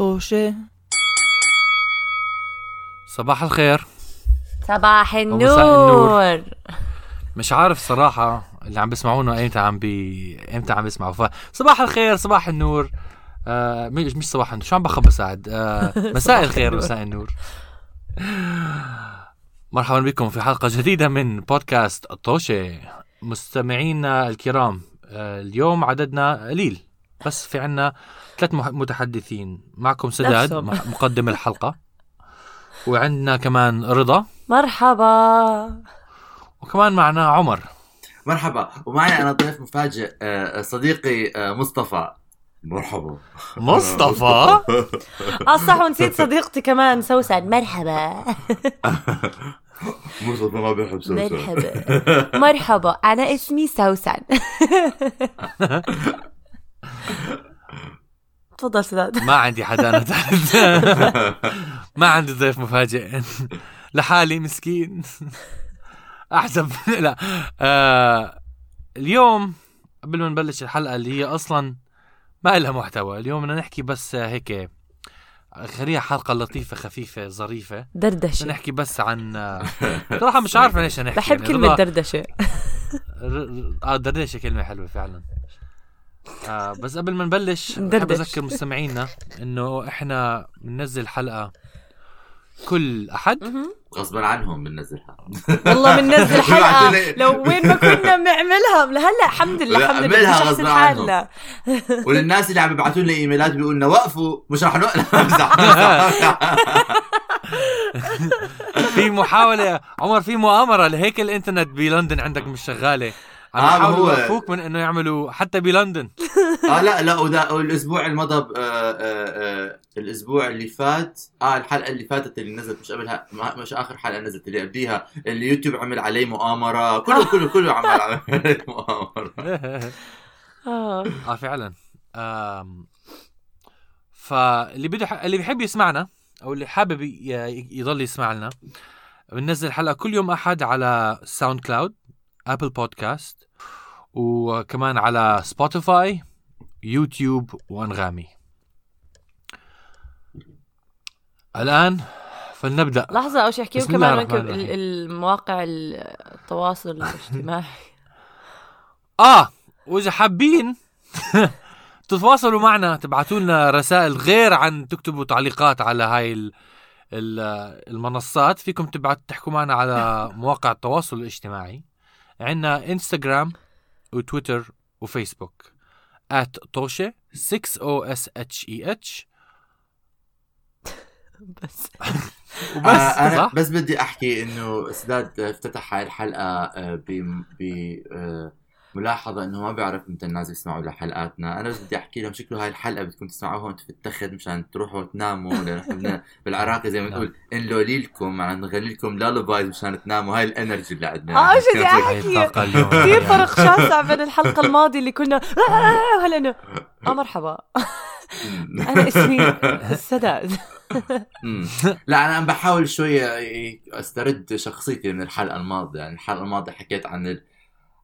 طوشة. صباح الخير. صباح مساء النور. النور. مش عارف صراحة اللي عم بيسمعونا ايمتى عم بي ايمتى عم بيسمعوا. فصباح الخير صباح النور. آه مش مش صباح النور. شو عم بخبى سعد؟ آه مساء الخير. مساء النور. مرحبا بكم في حلقة جديدة من بودكاست طوشة. مستمعينا الكرام آه اليوم عددنا قليل. بس في عنا ثلاث متحدثين. معكم سداد نفسهم. مقدم الحلقة. وعندنا كمان رضا. مرحبا. وكمان معنا عمر. مرحبا. ومعي أنا ضيف مفاجئ آه، صديقي آه، مصطفى. مرحبا. مصطفى؟ آه صح ونسيت صديقتي كمان سوسن مرحبا. مصطفى ما بيحب سوسن مرحبا. مرحبا. أنا اسمي سوسن تفضل سداد. ما عندي حدا أنا ثالث ما عندي ضيف مفاجئ. لحالي مسكين. احسب لا. آه اليوم قبل ما نبلش الحلقة اللي هي أصلا ما لها محتوى. اليوم بدنا نحكي بس هيك خليها حلقه لطيفة خفيفة ظريفة. بدنا دردشه نحكي بس عن صراحة مش عارفه ليش نحكي بحب يعني كلمة دردشة. آه دردشة كلمة حلوة فعلا. آه بس قبل ما نبلش بحب. أذكر مستمعينا إنه إحنا بننزل حلقة كل أحد. غصبا عنهم بننزلها والله بننزل لي- لو وين ما كنا بنعملها. لهلأ الحمد لله الحمد لله. مش غصب احسن حالنا وللناس اللي عم يبعثوا لنا إيميلات بيقولوا لنا وقفوا مش رح نوقف. امزح امزح في محاولة عمر في مؤامرة لهيك الإنترنت بلندن عندك مش شغالة. عم آه، يحاولوا هو- يوقفوك من إنه يعملوا حتى بلندن. آه لا لا وده والأسبوع المضى ب- آه، آه، آه، الأسبوع اللي فات آه الحلقة اللي فاتت اللي نزلت مش قبلها ما- مش آخر حلقة نزلت اللي قبليها اليوتيوب عمل عليه مؤامرة. كله كله كله عمل عليه مؤامرة. آه. آه فعلا. آم فاللي بده ح- اللي بيحب يسمعنا أو اللي حابب يضل يسمع لنا بننزل حلقة كل يوم أحد على SoundCloud. Apple Podcast وكمان على Spotify YouTube وأنغامي. الآن فلنبدأ. لحظة أول شيء الله كمان. المواقع التواصل الاجتماعي. آه وإذا حابين تتواصلوا معنا تبعتوا لنا رسائل غير عن تكتبوا تعليقات على هاي ال ال المنصات فيكم تبعت تحكوا معنا على مواقع التواصل الاجتماعي. عندنا انستغرام وتويتر وفيسبوك. at توشة 6 o s h e h. بس. وبس آه أنا صح؟ بس بدي أحكي إنه سداد افتتح هاي الحلقة آه، ب ب ملاحظة إنه ما بيعرف متى الناس يسمعوا لحلقاتنا، أنا بس بدي أحكي لهم شكله هاي الحلقة بدكم تسمعوها وأنتم في التخت مشان تروحوا تناموا بدنا- بالعراقي زي ما نقول انلولي لكم معناته نغني لكم lullabies مشان تناموا. هاي ال energy اللي عندنا. آه، شو بدي اليوم. كثير فرق شاسع بين الحلقة الماضية اللي كنا آه، هلا أنا آه مرحبا. أنا اسمي سداد مم. لا أنا عم بحاول شوية أسترد شخصيتي من الحلقة الماضية. يعني الحلقة الماضية حكيت عن ال...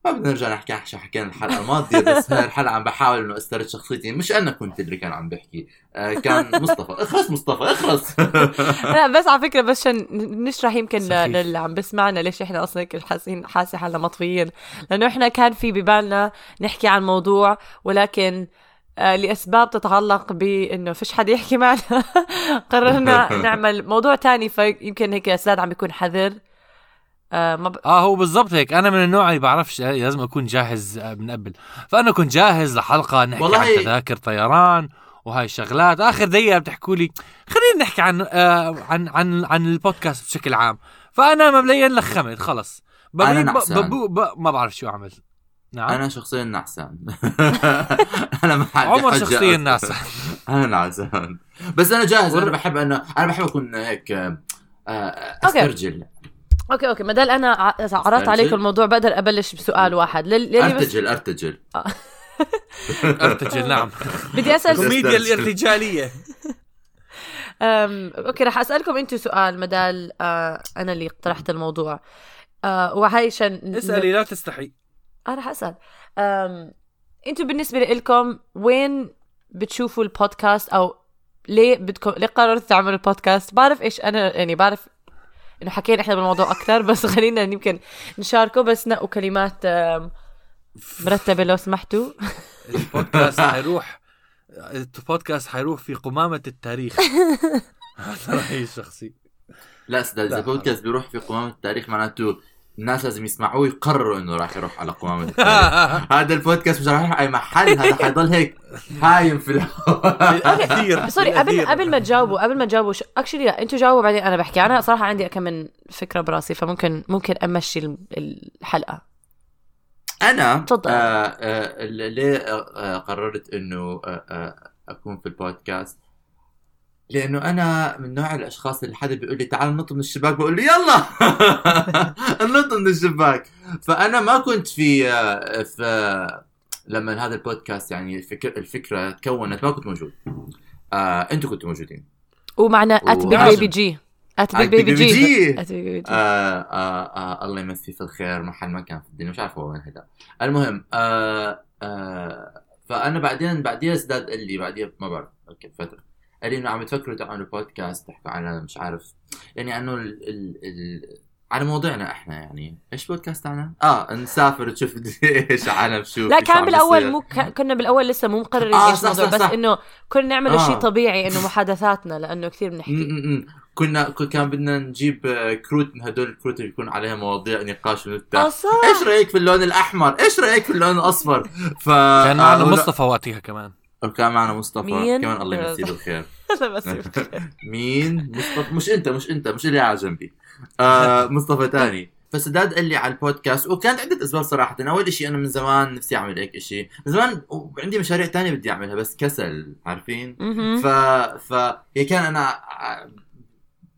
ما بدنا نرجع نحكي عن شو حكينا الحلقة الماضية بس هاي الحلقة عم بحاول إنه أسترد شخصيتي. مش أنا كنت اللي كان عم بحكي. آه كان مصطفى. اخلص مصطفى اخلص. لا بس على فكرة بس عشان نشرح يمكن للي عم بسمعنا ليش إحنا أصلا هيك حاسين حاسة حالنا مطفيين. لأنه إحنا كان في ببالنا نحكي عن موضوع ولكن آه، لأسباب تتعلق بإنه فيش حد يحكي معنا. قررنا نعمل موضوع تاني فيمكن هيك سداد عم بيكون حذر. آه ما ب... آه هو بالضبط هيك. أنا من النوع اللي بعرفش آه، لازم أكون جاهز آه، من قبل. فأنا كنت جاهز لحلقة نحكي والله- عن تذاكر طيران وهاي الشغلات. آخر دقيقة بتحكوا لي خلينا نحكي عن آه عن عن عن البودكاست بشكل عام. فأنا مبدئيا لخمت خلص. ببي- ب- نعسان. ببو- ب- ما بعرف شو أعمل. نعم؟ أنا شخصيا نعسان أنا ما حد عمر شخصيا. ناس أنا نعسان بس أنا جاهز. أنا بحب انه أنا بحب أكون هيك آه، okay. استرجل. okay okay ما دام أنا ع- عرضت عليكم الموضوع بقدر أبلش بسؤال واحد. لل- للي بس أرتجل أرتجل. أرتجل نعم. بدي اسال كوميديا الارتجالية. أم، okay رح أسألكم أنتم سؤال مدال آه أنا اللي اقترحت الموضوع. آه وهي عشان اسألي لا تستحي. أنا رح أسأل. أم... أنتم بالنسبة لكم وين بتشوفوا البودكاست؟ أو ليه بدكم ليه قررتوا تعملوا بودكاست بعرف إيش أنا يعني بعرف إنه حكينا إحنا بالموضوع أكثر بس خلينا يمكن نشاركه. بس نقوا كلمات مرتبة لو سمحتوا. البودكاست حيروح البودكاست حيروح في قمامة التاريخ. هذا رأيي الشخصي. لا إذا لا، بودكاست بيروح في قمامة التاريخ معناته الناس لازم يسمعوه يقرروا إنه راح يروح على قمامة هذا البودكاست مش راح يروح أي محل هذا حيضل هيك. هايم في الهواء sorry قبل قبل ما تجاوبوا قبل ما تجاوبوا actually أنتوا جاوبوا بعدين أنا بحكي. أنا صراحة عندي كم من فكرة براسي فممكن ممكن أمشي ال- الحلقة. أنا تفضل. آه آه ليه آه آه، قررت إنه آه آه أكون في البودكاست؟ لأنه أنا من نوع الأشخاص اللي حدا بيقول لي تعال نط من الشباك بقول له يلا نط من الشباك. فأنا ما كنت في آه في لما هذا البودكاست يعني الفكر الفكرة تكونت ما كنت موجود. آه أنتوا كنتوا موجودين. ومعنا ات بيج وعاشم. بيبي جي ات بيج بيبي Baby جي. ات بيج بيبي جي آه آه آه الله يمسيه في الخير محل ما كان في الدنيا مش عارف هو وين هذا المهم آه آه فأنا بعدين بعدين ازداد قال لي بعدين ما بعرف. أوكي فترة. قال لي انه عم تفكروا تعملوا بودكاست تحكوا على مش عارف يعني إنه ال ال ال على موضوعنا إحنا يعني إيش بودكاست تاعنا؟ آه نسافر تشوف إيش عالم شو لا كان بالأول. مو ك- كنا بالأول لسه مو مقررين آه، إيش صح، صح، بس صح. إنه كنا نعمله آه. شيء طبيعي إنه محادثاتنا لأنه كثير بنحكي م- م- م. كنا كان بدنا نجيب آه، كروت من هدول الكروت اللي يكون عليها مواضيع نقاش آه صح إيش رأيك في اللون الأحمر إيش رأيك في اللون الأصفر ف كان معنا آه، مصطفى وقتها كمان وكان معنا مصطفى. مين؟ كمان الله يمسيه بالخير. مين؟ مصطفى. مش أنت مش أنت مش اللي على جنبي. آه مصطفى تاني. فسداد قال لي على البودكاست وكانت عدة أسباب صراحة. أول شيء أنا من زمان نفسي أعمل هيك شيء من زمان وعندي مشاريع تانية بدي أعملها بس كسل عارفين. ف ف كان أنا ع-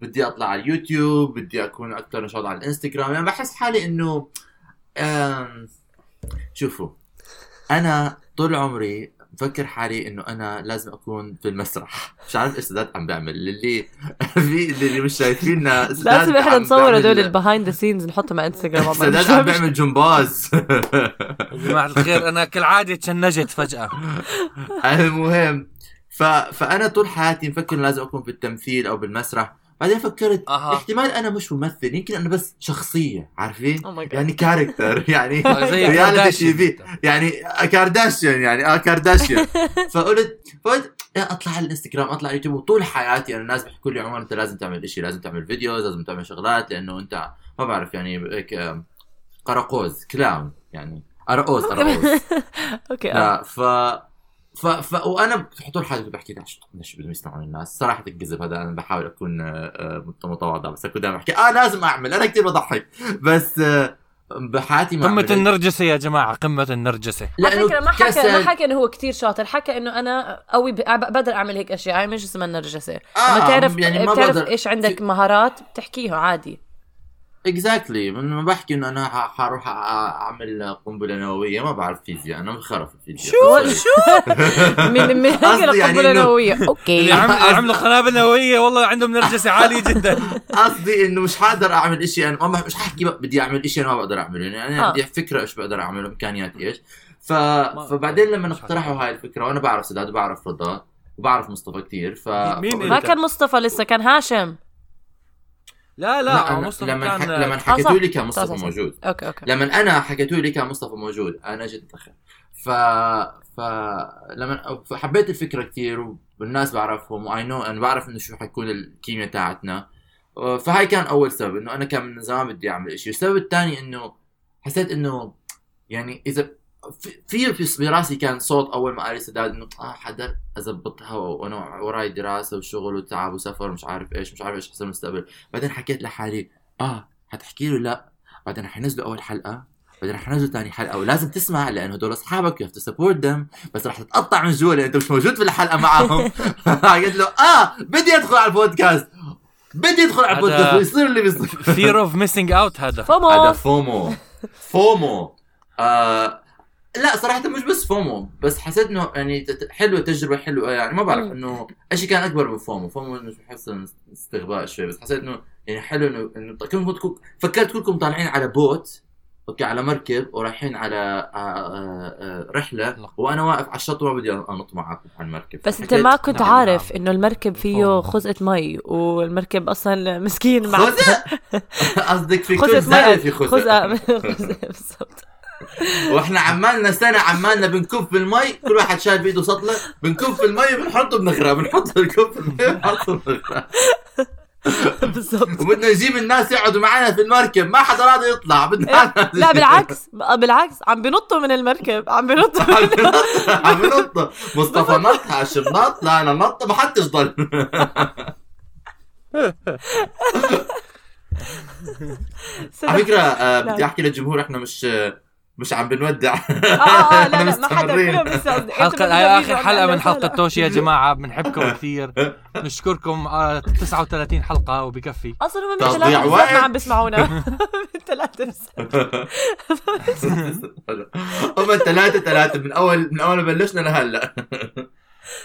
بدي أطلع على اليوتيوب بدي أكون أكثر نشاط على الإنستغرام. يعني بحس حالي إنه شوفوا أنا طول عمري بفكر حالي إنه أنا لازم أكون في المسرح. مش عارف إيش سداد عم بعمل. اللي في اللي مش شايفيننا لازم إحنا عم نصور هدول ال behind the scenes نحطهم على انستغرام سداد عم بيعمل جمباز. يا جماعة الخير أنا كالعادة تشنجت فجأة. المهم ف... فأنا طول حياتي مفكر إنه لازم أكون بالتمثيل أو بالمسرح. بعدين فكرت أها. احتمال أنا مش ممثل يمكن أنا بس شخصية عارفين Oh. يعني character يعني reality كارداشيان. TV يعني كارداشيان يعني آه كارداشيان فقلت فقلت أطلع على الإنستغرام أطلع على اليوتيوب وطول حياتي أنا الناس بيحكوا لي عمر أنت لازم تعمل شيء لازم تعمل videos لازم تعمل شغلات لأنه أنت ما بعرف يعني هيك قراقوز clown يعني أرقوز ارقوز okay آه. ف ف, ف... وأنا طول حياتي بحكي ليش ليش بدهم يسمعون الناس؟ صراحة الكذب هذا أنا بحاول أكون آه، آه، متواضع بس أكون دائما بحكي آه لازم أعمل أنا كثير بضحك بس آه، بحياتي ما قمة. النرجسة يا جماعة قمة النرجسة. على فكره ما حكى كسل. ما حكى إنه هو كتير شاطر حكى إنه أنا قوي ب... بقدر أعمل هيك أشياء هاي مش اسمها النرجسة. آه، لما تعرف يعني ما بتعرف بقدر- إيش عندك مهارات؟ بتحكيه عادي. exactly من ما بحكي إنه أنا حروح أعمل قنبلة نووية ما بعرف فيزياء. أنا بخرف الفيزياء شو. شو؟ من من يعني النووية. اللي, okay. اللي عملوا قنابل نووية والله عندهم نرجسة عالية جدا. قصدي إنه مش حقدر أعمل شيء أنا ما مش حاحكي بق- بدي أعمل شيء أنا ما بقدر أعمله. يعني أنا آه. بدي فكرة إيش بقدر أعمله امكانياتي إيش. ف... فبعدين لما اقترحوا هاي الفكرة وأنا بعرف سداد وبعرف رضا وبعرف مصطفى كثير ف مين ما؟ كان مصطفى لسه كان هاشم. لا لا مصطفى لما كان. لما حكيتوا. لي كان مصطفى صح،. موجود okay okay لما أنا حكيتوا لي كان مصطفى موجود أنا جيت اتاخر ف ف لما فحبيت الفكرة كثير والناس بعرفهم you know أنا بعرف إنه شو حيكون الكيمياء تاعتنا فهاي كان أول سبب إنه أنا كان من زمان بدي أعمل شيء السبب الثاني إنه حسيت إنه يعني إذا في في في براسي كان صوت أول ما قال سداد إنه آه حقدر اظبطها وأنا وراي دراسة وشغل وتعب وسفر ومش عارف إيش مش عارف إيش حصل المستقبل بعدين حكيت لحالي آه حتحكي له؟ لا. بعدين حينزلوا أول حلقة بعدين رح ينزلوا ثاني حلقة ولازم تسمع لأنه هدول أصحابك you have to support them بس رح تتقطع من جوا لأن أنت مش موجود في الحلقة معهم. قلت له آه بدي أدخل على البودكاست. بدي أدخل على هذا- البودكاست ويصير اللي بيصير fear of missing out هذا. هذا FOMO FOMO. FOMO. آه لا صراحة مش بس FOMO بس حسيت إنه يعني حلوة تجربة حلوة يعني ما بعرف. إنه إيش كان أكبر من FOMO. FOMO إنه بحس استغباء شوي بس حسيت إنه يعني حلو إنه إنه فكرت كلكم طالعين على boat okay على مركب ورايحين على آه، آه، آه، رحلة وأنا واقف على الشط وما بدي أنط معكم على المركب. بس أنت ما كنت نعم، عارف إنه المركب فيه. خزقة مي والمركب أصلا مسكين نعم. خزق قصدك في كل خزقة مي في خزق خزقة. خزقة بالضبط. وإحنا عمالنا سنة عمالنا بنكب في المي كل واحد شايل بإيده سطلة بنكب في المي وبنحطه بنغرق بنحط الكب في المي وبنحطه بنغرق. بالضبط. وبدنا نجيب الناس يقعدوا معنا في المركب ما حدا راضي يطلع بدنا إيه، لا بالعكس بالعكس عم بنطوا من المركب عم بنطوا عم بنط عم بنط مصطفى نط هاشم نط لا أنا نط ما حدش ضل. على فكرة آه، بدي. أحكي للجمهور إحنا مش مش عم بنودع. آه آه لا لا ما حدا. كلهم لسه آخر عن حلقة من وسهلا. توشي يا جماعة بنحبكم كثير. نشكركم آه 39 حلقة وبكفي. أصلا هم من وقت. ما عم بيسمعونا. من ثلاثة بالذات. هم ثلاثة ثلاثة من أول من أول ما بلشنا لهلأ.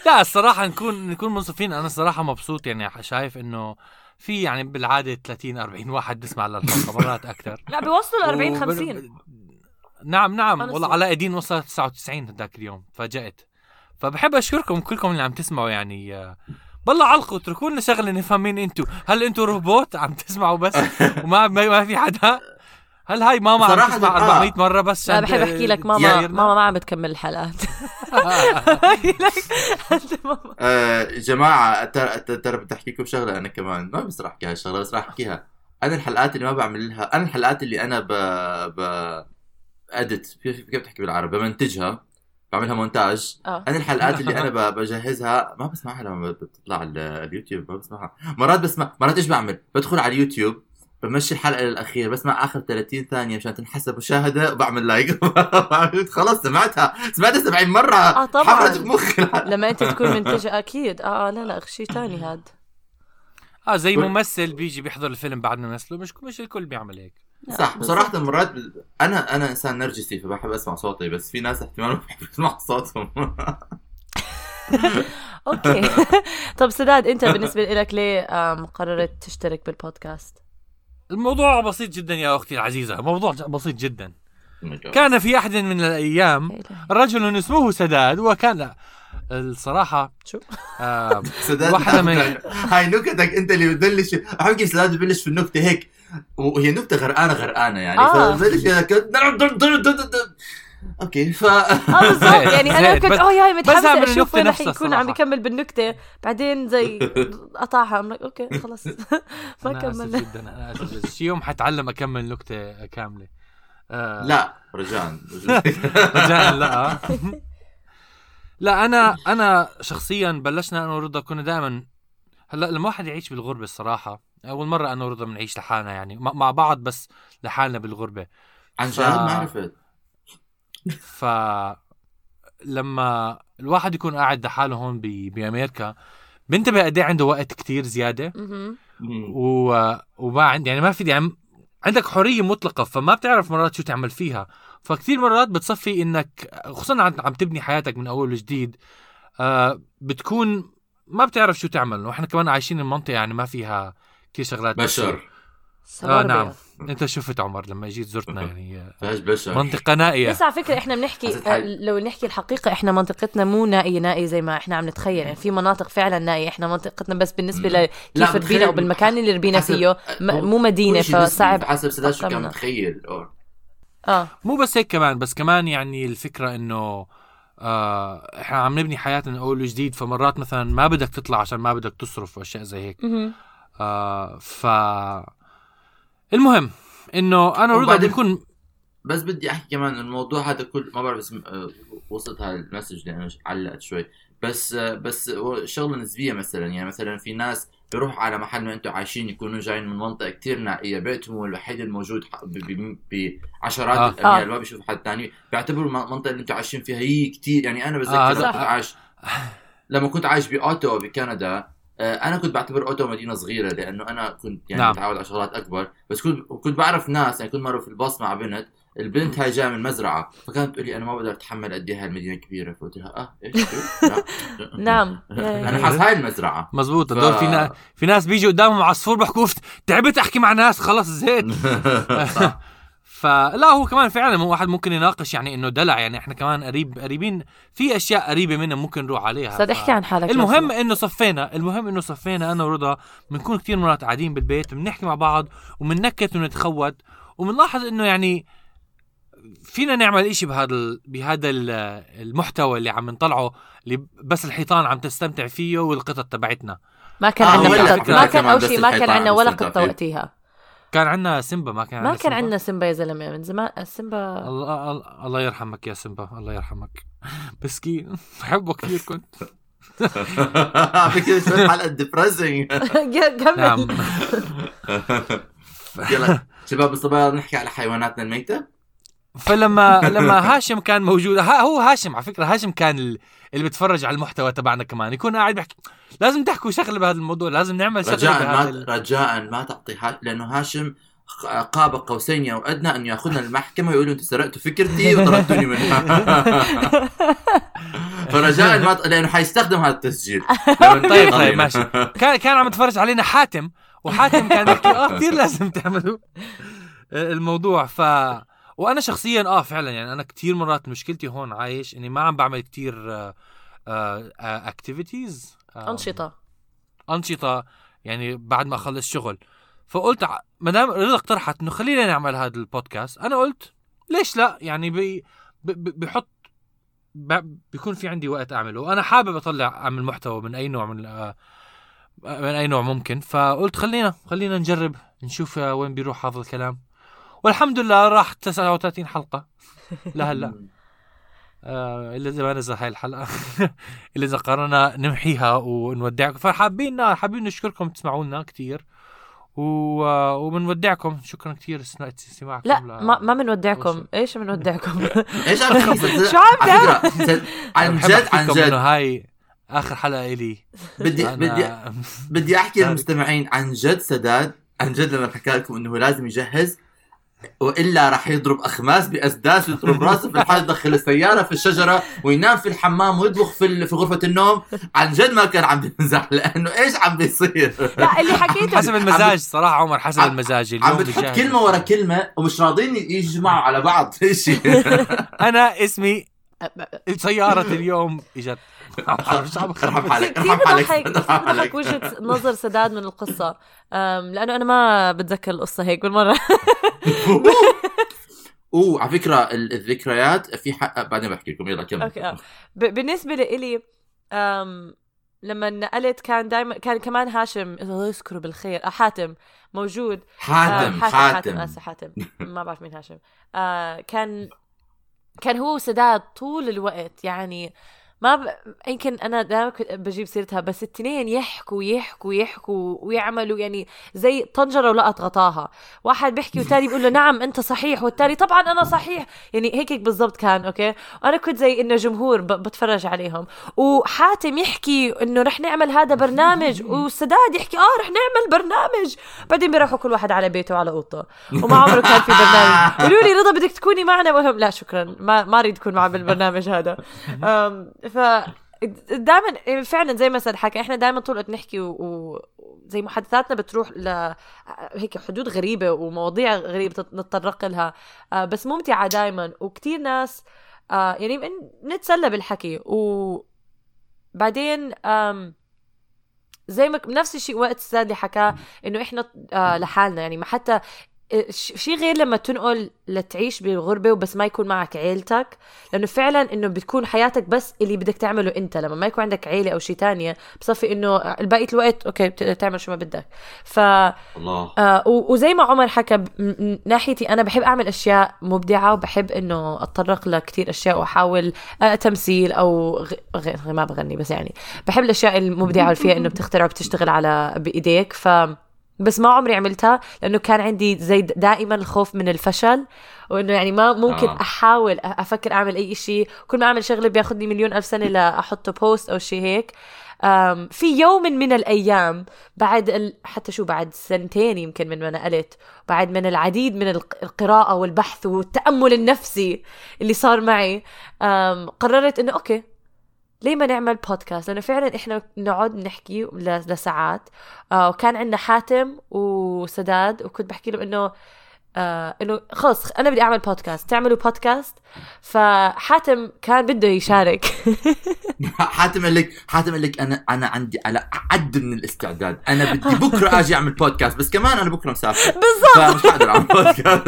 لا الصراحة نكون نكون منصفين. أنا الصراحة مبسوط يعني شايف إنه في يعني بالعادة 30 40 واحد بيسمع للحلقة مرات أكثر. لا بيوصلوا ل 40 وب- 50 نعم نعم. والله علاء الدين وصل 99 هذاك اليوم فاجأت. فبحب أشكركم كلكم اللي عم تسمعوا يعني آه، بالله علقوا اتركوا لنا شغلة نفهم مين أنتم هل أنتم روبوت عم تسمعوا بس؟ وما ما, ما في حدا؟ هل هاي ماما عم تسمع آه. 400 مرة بس لا عشان بحب أحكي لك ماما. تغيرنا؟ ماما ما عم بتكمل الحلقات. آه جماعة ترى بدي أحكي لكم شغلة أنا كمان. ما بس راح أحكيها الشغلة بس راح أحكيها. أنا الحلقات اللي ما بعمل لها أنا الحلقات اللي أنا ب ب أدت كيف كيف بتحكي بالعربي؟ بمنتجها بعملها مونتاج. آه. أنا الحلقات اللي أنا ب- بجهزها ما بسمعها لما بتطلع على اليوتيوب ما بسمعها. مرات بسمع مرات إيش بعمل؟ بدخل على اليوتيوب بمشي الحلقة للأخير بسمع آخر 30 ثانية مشان تنحسب مشاهدة وبعمل لايك خلص سمعتها. سمعتها 70 مرة. آه طبعا. حفرت بمخي لما أنت تكون منتج أكيد. آه آه لا لا شيء ثاني هاد. آه زي ممثل بيجي بيحضر الفيلم بعد ما يمثله مش مش الكل بيعمل هيك. صح. بصراحة مرات أنا أنا إنسان نرجسي فبحب أسمع صوتي بس في ناس احتمال ما بحب اسمع صوتهم أوكي طب سداد أنت بالنسبة لك ليه قررت تشترك بالبودكاست؟ الموضوع بسيط جدا يا أختي العزيزة موضوع بسيط جدا Oh. كان في أحد من الأيام رجل اسمه سداد وكان لا الصراحة شو؟ آه سداد واحدة من- هاي نكتك أنت اللي بتبلش احب كيف سداد ببلش في النكتة هيك وهي نكتة غرقانة غرقانة يعني. آه. فبلش أوكي ف آه بالضبط. يعني أنا كنت اوه ياي متحمسة أشوف وين رح يكون عم. بيكمل بالنكتة. بعدين زي قطعها. أوكي خلص. ما أنا آسف كملنا. جدا أنا آسف شي يوم حتعلم أكمل نكتة كاملة. آه. لا رجاء رجاء لا. لا أنا أنا شخصيا بلشنا أنا ورضا كنا دائما هلأ لما واحد يعيش بالغربة الصراحة أول مرة أنا ورضا بنعيش لحالنا يعني مع مع بعض بس لحالنا بالغربة. عن ف- جد ما عرفت. ف لما الواحد يكون قاعد لحاله هون ب... بأمريكا بنتبه قد إيه عنده وقت كتير زيادة. و... وما عندي يعني ما في يعني عندك حرية مطلقة فما بتعرف مرات شو تعمل فيها. فكثير مرات بتصفي إنك خصوصا عم عم تبني حياتك من أول وجديد آه بتكون ما بتعرف شو تعمل. وإحنا كمان عايشين بمنطقه يعني ما فيها كثير شغلات بشر. آه نعم. أنت شفت عمر لما جيت زرتنا يعني آه، بشر. منطقة نائية. بس على فكرة إحنا بنحكي آه،. لو نحكي الحقيقة إحنا منطقتنا مو نائية نائية زي ما إحنا عم نتخيل. يعني في مناطق فعلا نائية. إحنا منطقتنا بس بالنسبة لكيف ربينا بتخيل- أو بالمكان اللي ربينا فيه. مو مدينة. فصعب حسب سداد شو كان. متخيل. آه. مو بس هيك كمان بس كمان يعني الفكرة إنه آه إحنا عم نبني حياتنا من أول وجديد. فمرات مثلا ما بدك تطلع عشان ما بدك تصرف وأشياء زي هيك. آه ف المهم إنه أنا وبعدين- بنكون بس بدي أحكي كمان الموضوع هذا كل ما بعرف اسم آه، وصلت هاي المسج لأنه علقت شوي بس آه، بس شغلة نسبية مثلا يعني مثلا في ناس بيروحوا على محل ما أنتم عايشين يكونوا جايين من منطقة كتير نائية بيتهم هو الوحيد الموجود بعشرات آه. الأميال آه. ما بيشوفوا حد ثاني بيعتبروا الم- المنطقة اللي أنتم عايشين فيها هي كتير يعني أنا بتذكر آه، لما كنت عايش لما كنت عايش ب Ottawa بكندا آه، أنا كنت بعتبر Ottawa مدينة صغيرة لأنه أنا كنت يعني نعم. متعود على شغلات أكبر. بس كنت كنت بعرف ناس يعني كنت مرة في الباص مع بنت البنت هاي جاية من مزرعة. فكانت تقول لي أنا ما بقدر أتحمل قد إيه هالمدينه كبيرة. فقلت لها آه إيش. نعم. أنا حاس هاي المزرعة. مزبوط. ف- هدول في نا... في ناس بيجي قدامهم عصفور بحكوا "أوف، تعبت أحكي مع ناس خلص زهقت. فلا هو كمان فعلا مو واحد ممكن يناقش يعني إنه دلع يعني إحنا كمان قريب قريبين في أشياء قريبة منه ممكن نروح عليها أستاذ ف- احكي عن حالك المهم. إنه صفينا المهم إنه صفينا أنا ورضا بنكون كتير مرات قاعدين بالبيت بنحكي مع بعض وبننكت ونتخوت وبنلاحظ إنه يعني فينا نعمل إشي بهذا ال... بهذا ال- المحتوى اللي عم نطلعه اللي بس الحيطان عم تستمتع فيه والقطط تبعتنا ما كان آه، عندنا ولا قطة فكرة ما كان أول شيء ما كان عندنا ولا فيه. وقتها كان عندنا سيمبا ما كان ما عندنا كان سيمبا؟ عندنا سيمبا يا زلمة من زمان سيمبا. الله الله- الله يرحمك يا سيمبا الله يرحمك. مسكين بحبه كثير كنت. شوي حلقة ديبريسنج نعم. كمل يلا شباب الصبايا نحكي على حيواناتنا الميتة. فلما لما هاشم كان موجود ها هو هاشم على فكرة هاشم كان ال- اللي بيتفرج على المحتوى تبعنا كمان. يكون قاعد بيحكي لازم تحكوا شغلة بهذا الموضوع لازم نعمل شغلة رجاء ما ال- رجاء ما تعطي ها... لأنه هاشم قاب قوسين أو أدنى انه يأخذنا المحكمة ويقولوا أنتم سرقتوا فكرتي وطردتوني منها. فرجاء ما ت... لأنه حيستخدم هذا التسجيل. طيب طيب ماشي. كان كان عم يتفرج علينا حاتم وحاتم كان يحكي آه كثير لازم تعملوا الموضوع. ف وأنا شخصيا آه فعلا يعني أنا كثير مرات مشكلتي هون عايش إني ما عم بعمل كثير اكتيفيتيز أنشطة. أنشطة يعني بعد ما أخلص شغل. فقلت ما دام رضا اقترحت إنه خلينا نعمل هذا البودكاست أنا قلت ليش لا؟ يعني بي بحط بيكون في عندي وقت أعمله. وأنا حابب أطلع أعمل محتوى من أي نوع من آه، من أي نوع ممكن. فقلت خلينا خلينا نجرب نشوف آه، وين بيروح هذا الكلام. والحمد لله راح 39 حلقة. لهلا آه إلا إذا ما نزل هاي الحلقة. إلا إذا قررنا نمحيها ونودعكم. فحابين حابين نشكركم تسمعوا لنا كثير و... وبنودعكم. شكرا كثير استماعكم لا ل- ما ما بنودعكم. إيش بنودعكم؟ إيش عم؟ شو عم سد- عن جد عن جد. إنه هاي آخر حلقة إلي. بدي بدي بدي أحكي. للمستمعين عن جد سداد. عن جد لما حكى لكم إنه هو لازم يجهز. وإلا راح يضرب أخماس بأسداس ويضرب راسه في الحال يدخل السيارة في الشجرة وينام في الحمام ويطبخ في ال- في غرفة النوم. عن جد ما كان عم بيمزح لأنه إيش عم بيصير؟ لا اللي حكيته حسب المزاج صراحة عمر حسب عم- المزاج عم اليوم بتحط بجهز. كلمة ورا كلمة ومش راضين يجمعوا على بعض. شيء أنا اسمي سيارة اليوم إجت. عم أرحم. حالك كثير أرحم حالك بضحك كثير أرحم بضحك حالك. وجهة نظر سداد من القصة. أم، لأنه أنا ما بتذكر القصة هيك بالمرة. أوه. على فكرة ال- الذكريات في حق بعدين بحكي لكم يلا كمل. أوكي، آه. ب- بالنسبة لإلي لما نقلت كان دائما كان كمان هاشم الله يذكره بالخير آه، حاتم موجود. آه، حاتم حاتم حاتم آسف حاتم. ما بعرف مين هاشم. كان كان هو سداد طول الوقت يعني ما ب... يمكن أنا دائما كنت بجيب سيرتها بس التنين يحكوا يحكوا يحكوا ويعملوا يعني زي طنجرة ولقط غطاها واحد بيحكي والتاني بيقول له نعم أنت صحيح. والتاني طبعا أنا صحيح. يعني هيك بالضبط كان أوكي؟ وأنا كنت زي إنه جمهور ب... بتفرج عليهم. وحاتم يحكي إنه رح نعمل هذا برنامج والسداد يحكي آه رح نعمل برنامج. بعدين بيروحوا كل واحد على بيته وعلى أوضته. وما عمره كان في برنامج. قالوا لي رضا بدك تكوني معنا؟ بقول لهم لا شكرا. ما ما أريد أكون معه بالبرنامج هذا. ف دائما فعلا زي ما سد حكى إحنا دائما طول الوقت نحكي و- وزي محادثاتنا بتروح ل هيك حدود غريبة ومواضيع غريبة نتطرق لها. آه، بس ممتعة دائما وكتير ناس آه، يعني نتسلى بالحكي. وبعدين آم، زي ما نفس الشيء وقت سادلي حكاه إنه إحنا آه لحالنا. يعني ما حتى شيء غير لما تنقل لتعيش بالغربة وبس ما يكون معك عيلتك لأنه فعلا إنه بتكون حياتك بس اللي بدك تعمله أنت. لما ما يكون عندك عيلة أو شيء تانية بصفي إنه بقية الوقت أوكي بت- تعمل شو ما بدك. ف الله. آه وزي ما عمر حكى ب- ناحيتي أنا بحب أعمل أشياء مبدعة وبحب إنه أتطرق لكتير أشياء وأحاول آه تمثيل أو غ... غ... ما بغني بس يعني بحب الأشياء المبدعة اللي فيها إنه بتخترع وبتشتغل على بإيديك. ف بس ما عمري عملتها لأنه كان عندي زي دائما الخوف من الفشل وإنه يعني ما ممكن آه. أحاول أفكر أعمل أي شيء كل ما أعمل شغلة بياخذني مليون ألف سنة لاحطه بوست أو شيء هيك في يوم من الأيام بعد ال... حتى شو بعد سنتين يمكن من ما نقلت بعد من العديد من الق- القراءة والبحث والتأمل النفسي اللي صار معي قررت إنه أوكي ليه ما نعمل بودكاست لأنه فعلا إحنا نقعد نحكي لساعات. آه، وكان عندنا حاتم وسداد وكنت بحكي لهم إنه آه إنه خلص أنا بدي أعمل بودكاست تعملوا بودكاست فحاتم كان بده يشارك. حاتم قال لك حاتم قال لك أنا أنا عندي على عد من الاستعداد. أنا بدي بكرة أجي أعمل بودكاست بس كمان أنا بكرة مسافر. بالضبط. فمش حقدر أعمل بودكاست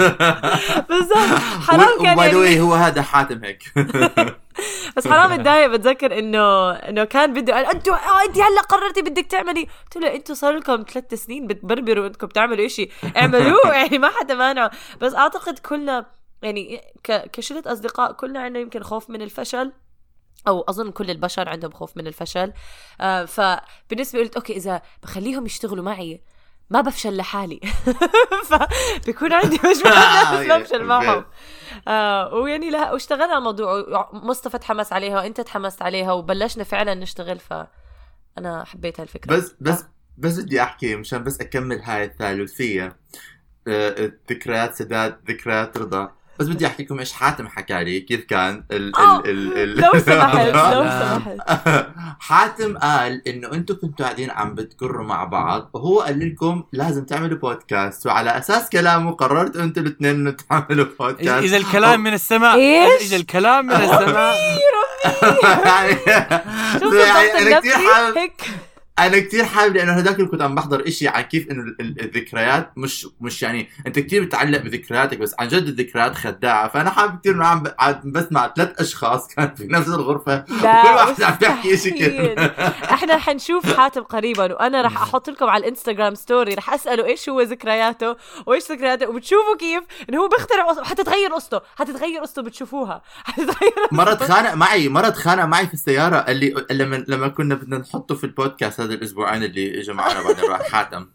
بالضبط. حرام كان وباي يعني. هو هذا حاتم هيك. بس حرام اتضايق بتذكر إنه إنه كان بده قال أنتوا آه انت هلأ قررتي بدك تعملي. قلت له أنتوا صار لكم ثلاث سنين بتبربروا إنكم بتعملوا إشي. اعملوه؟ يعني ما حدا مانعه بس أعتقد كلنا يعني ك- كشلة أصدقاء كلنا عندنا يمكن خوف من الفشل أو أظن كل البشر عندهم خوف من الفشل. آه فبالنسبة قلت أوكي إذا بخليهم يشتغلوا معي ما بفشل لحالي. فبكون عندي مجموعة ناس بفشل معهم. آه ويعني لا واشتغلنا على الموضوع مصطفى تحمس عليها وانت تحمست عليها وبلشنا فعلا نشتغل ف أنا حبيت هالفكرة. بس بس بس بدي أحكي مشان بس أكمل هاي الثالوثيه آه، ذكريات سداد ذكريات رضا. بس بدي أحكي لكم إيش حاتم حكى لي كيف كان ال آه، ال ال ال لو سمحت لو. سمحت. حاتم قال إنه أنتم كنتوا قاعدين عم بتكروا مع بعض وهو قال لكم لازم تعملوا بودكاست وعلى أساس كلامه قررتوا أنتوا الاثنين إنه تعملوا إذا- بودكاست إذا الكلام من السماء إيش؟ إذا الكلام من السماء. يعني شوف يعني الضغط أنا كثير النفسي. حابب هيك. أنا كثير حابب لأنه هذاك كنت عم بحضر إشي عن كيف إنه ال- ال- الذكريات مش مش يعني أنت كثير بتعلق بذكرياتك بس عن جد الذكريات خداعة. فأنا حابب كثير إنه عم بسمع ثلاث أشخاص كان في نفس الغرفة وكل واحد عم بيحكي شيء. كده إحنا حنشوف حاتم قريبا وأنا رح أحط لكم على الإنستغرام story رح أسأله إيش هو ذكرياته وإيش ذكرياته وبتشوفوا كيف إنه هو بيخترع حتتغير قصته حتتغير قصته بتشوفوها. حتتغير مرة تخانق معي مرة تخانق معي في السيارة قال لي لما لما كنا بدنا نحطه في البودكاست. هذا الأسبوعين اللي اجى معنا بعدين راح حاتم.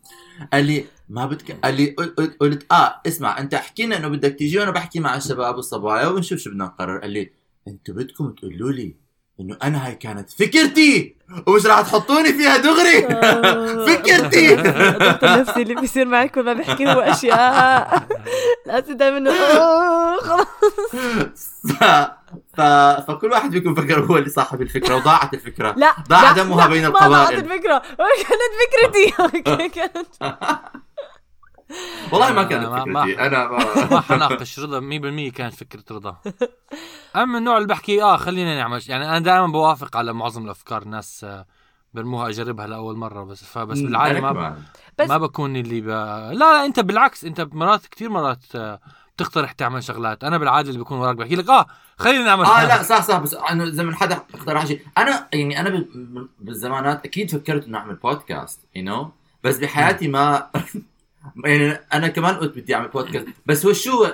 قال لي ما بدك قال لي قل- قل- قلت آه اسمع أنت احكي لنا إنه بدك تيجي وأنا بحكي مع الشباب والصبايا ونشوف شو بدنا نقرر. قال لي أنتوا بدكم تقولوا لي إنه أنا هاي كانت فكرتي ومش راح تحطوني فيها دغري. فكرتي. الضغط النفسي اللي بيصير معي كل ما بحكي هو اشياء لازم دائما آه، خلص ف... فكل واحد بيكون فكر هو اللي صاحب الفكرة وضاعت الفكرة. لا ضاع لا، دمها لا، بين ما ضاعت القبائل. الفكرة. كانت فكرتي. كانت. والله ما كانت ما- ما- فكرتي أنا ما... ما حناقش رضا 100% كانت فكرة رضا. أما النوع اللي بحكي آه خلينا نعمل يعني أنا دائما بوافق على معظم الأفكار الناس آه، برموها أجربها لأول مرة بس. فبس بالعادة ما كمان. بس- ما بكون اللي ب... لا لا أنت بالعكس أنت مرات كثير مرات بتقترح تعمل شغلات. أنا بالعادة اللي بكون وراك بحكي لك آه خلينا نعمل آه لا صح صح بس انه زمن حدا اقترح شيء. أنا يعني أنا بال- بالزمانات أكيد فكرت إنه أعمل بودكاست يو you know? بس بحياتي ما يعني أنا كمان قلت بدي أعمل بودكاست بس هو شو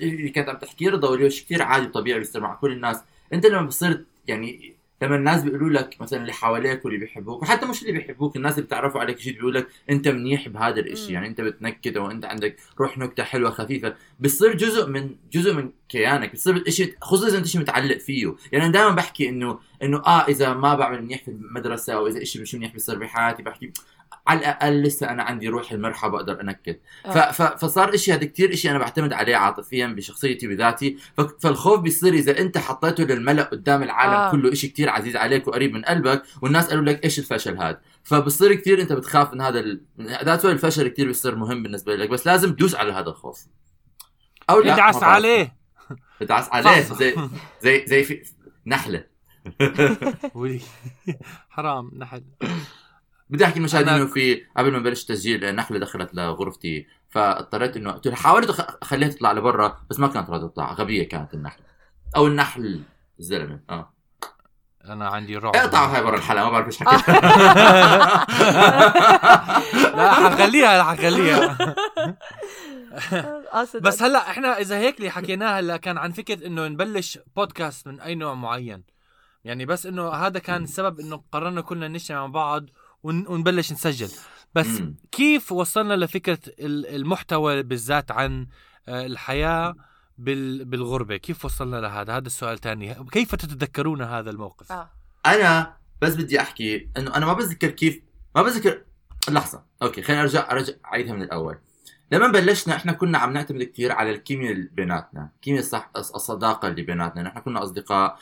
اللي كانت عم تحكي رضا واللي هو شيء كثير عادي وطبيعي بيصير مع كل الناس. أنت لما بصير يعني لما الناس بيقولوا لك مثلا اللي حواليك واللي بيحبوك وحتى مش اللي بيحبوك الناس اللي بتعرفوا عليك شيء بيقول لك أنت منيح بهذا الإشي مم. يعني أنت بتنكد وانت عندك روح نكتة حلوة خفيفة بتصير جزء من جزء من كيانك بتصير شيء خصوصا اذا انت شيء متعلق فيه يعني أنا دائما بحكي انه إنه آه إذا ما بعمل منيح في المدرسة أو إذا شيء مش منيح بيصير بحياتي بحكي على الأقل لسه أنا عندي روح المرحة بقدر أنكد ف... ف... فصار إشي هذا كتير إشي أنا بعتمد عليه عاطفيا بشخصيتي بذاتي. فالخوف بيصير إذا أنت حطيته للملأ قدام العالم آه. آه. كله إشي كتير عزيز عليك وقريب من قلبك والناس قالوا لك إيش الفشل هذا فبصير كتير أنت بتخاف من هذا ال... الفشل كتير بيصير مهم بالنسبة لك بس لازم تدوس على هذا الخوف أو لا ادعس. عليه ادعس عليه. زي زي زي في نحلة. حرام نحل بدي أحكي المشاهدين أنا- إنه في قبل ما نبلش تسجيل نحله دخلت لغرفتي فاضطريت إنه قلت لها حاولت اخليها تطلع لبرا بس ما كانت راضية تطلع غبية كانت النحله أو النحل الزلمة آه. أنا عندي رعب. اقطعوا هاي برا الحلقة ما بعرف إيش حكيت. لا حخليها حخليها قاصد. بس هلأ إحنا إذا هيك اللي حكيناه هلأ كان عن فكرة إنه نبلش بودكاست من أي نوع معين. يعني بس إنه هذا كان السبب إنه قررنا كلنا نجتمع مع بعض ون- ونبلش نسجل. بس. كيف وصلنا لفكرة ال- المحتوى بالذات عن آه، الحياة بال- بالغربة؟ كيف وصلنا لهذا؟ هذا السؤال الثاني كيف تتذكرون هذا الموقف؟ آه. أنا بس بدي أحكي إنه أنا ما بتذكر كيف ما بتذكر لحظة. أوكي خلينا أرجع أرجع أعيدها من الأول. لما بلشنا إحنا كنا عم نعتمد كثير على الكيمياء اللي بيناتنا كيمياء الصح الصداقة اللي بيناتنا. نحن كنا أصدقاء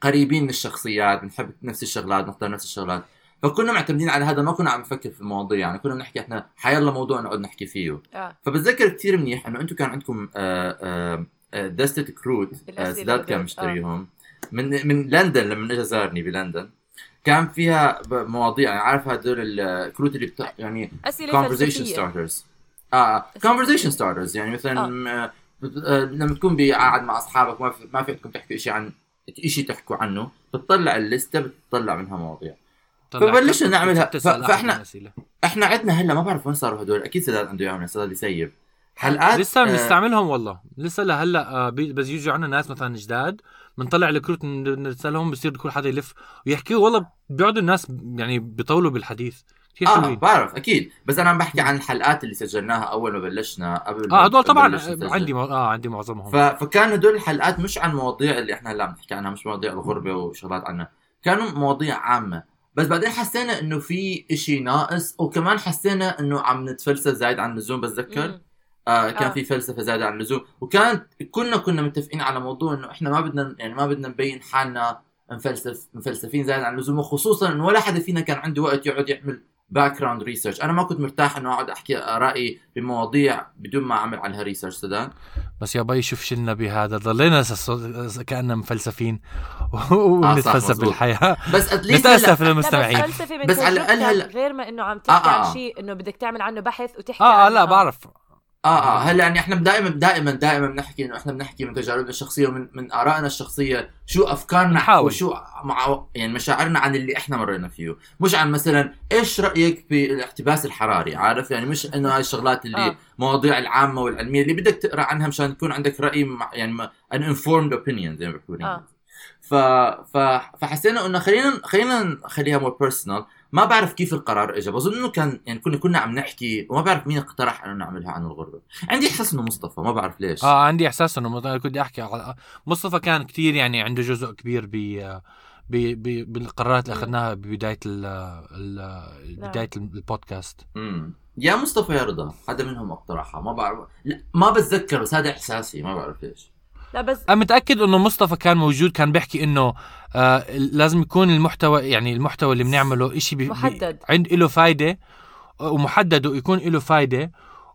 قريبين من الشخصيات بنحب نفس الشغلات نختار نفس الشغلات. فكنا معتمدين على هذا ما كنا عم نفكر في المواضيع يعني كنا بنحكي إحنا حيلا موضوع نقعد نحكي فيه. آه. فبتذكر كثير منيح إنه أنتم كان عندكم آه، آه، آه، دستة كروت سداد كان آه. مشتريهم من من لندن لما اجى زارني بلندن كان فيها مواضيع يعني عارف هدول الكروت اللي بتاع يعني أسئلة conversation starters. آه conversation starters يعني مثلا آه. لما تكون قاعد مع أصحابك ما في ما في عندكم تحكوا شيء عن شيء تحكوا عنه بتطلع الليسته بتطلع منها مواضيع. فبلشنا نعملها. تسأل ف- أحد فإحنا- الأسئلة. إحنا عندنا هلا ما بعرف وين صاروا هدول. أكيد سداد عنده اياهم سداد يسيب. حلقات لسه آه، بنستعملهم والله. لسه لهلا آه، بس يجوا عنا ناس مثلا جداد بنطلع الكروت نرسلهم بصير كل حدا يلف ويحكي والله بيقعدوا الناس يعني بيطولوا بالحديث. كثير آه حلوين. بعرف أكيد. بس أنا عم بحكي عن الحلقات اللي سجلناها أول ما بلشنا قبل آه هدول طبعا نسجل. عندي مو... آه عندي معظمهم. ف... فكان هدول الحلقات مش عن مواضيع اللي إحنا هلا عم نحكي عنها مش مواضيع الغربة وشغلات عنها كانوا مواضيع عامة. بس بعدين حسينا إنه في إشي ناقص وكمان حسينا إنه عم نتفلسف زايد عن اللزوم بتذكر. آه كان آه. في فلسفة زايدة عن اللزوم وكان كنا كنا متفقين على موضوع إنه إحنا ما بدنا يعني ما بدنا نبين حالنا مفلسف مفلسفين زايد عن اللزوم وخصوصا إنه ولا حدا فينا كان عنده وقت يقعد يعمل background research أنا ما كنت مرتاح إنه أقعد أحكي ارائي بمواضيع بدون ما أعمل عليها research سداد بس يا بي شوف شلنا بهذا. ضلينا كأننا مفلسفين. آه، ونتفلسف مزبوط. بالحياة. بس at least نتاسف للمستمعين بس على تجربتك هلا- غير ما إنه عم تحكي آه، عن آه. شيء إنه بدك تعمل عنه بحث وتحكي آه آه. لا بعرف. آه آه هلا يعني إحنا دائما دائما دائما بنحكي إنه إحنا بنحكي من تجاربنا الشخصية ومن من آرائنا الشخصية شو أفكارنا نحاول. وشو مع يعني مشاعرنا عن اللي إحنا مرينا فيه مش عن مثلا إيش رأيك في الاحتباس الحراري عارف يعني مش إنه هاي الشغلات اللي آه. مواضيع العامة والعلمية اللي بدك تقرأ عنها مشان يكون عندك رأي مع يعني an informed opinion زي ما بيقولوا آه. ف... ف... فحسينا إنه خلينا خلينا نخليها more personal ما بعرف كيف القرار اجى بظن إنه كان يعني كنا كنا عم نحكي وما بعرف مين اقترح إنه نعملها عن الغربة. عندي إحساس إنه مصطفى ما بعرف ليش. آه عندي إحساس إنه مط- كنت أحكي على مصطفى كان كتير يعني عنده جزء كبير ب ب- ب- بالقرارات اللي. أخذناها ببداية ال ال نعم. بداية البودكاست. امم يا مصطفى يا رضا حدا منهم اقترحها؟ ما بعرف لا ما بتذكر بس هذا إحساسي ما بعرف ليش. لا بس أنا متأكد إنه مصطفى كان موجود كان بيحكي إنه آه لازم يكون المحتوى يعني المحتوى اللي بنعمله إشي بي محدد. بي عند له فايدة ومحدد ويكون له فايدة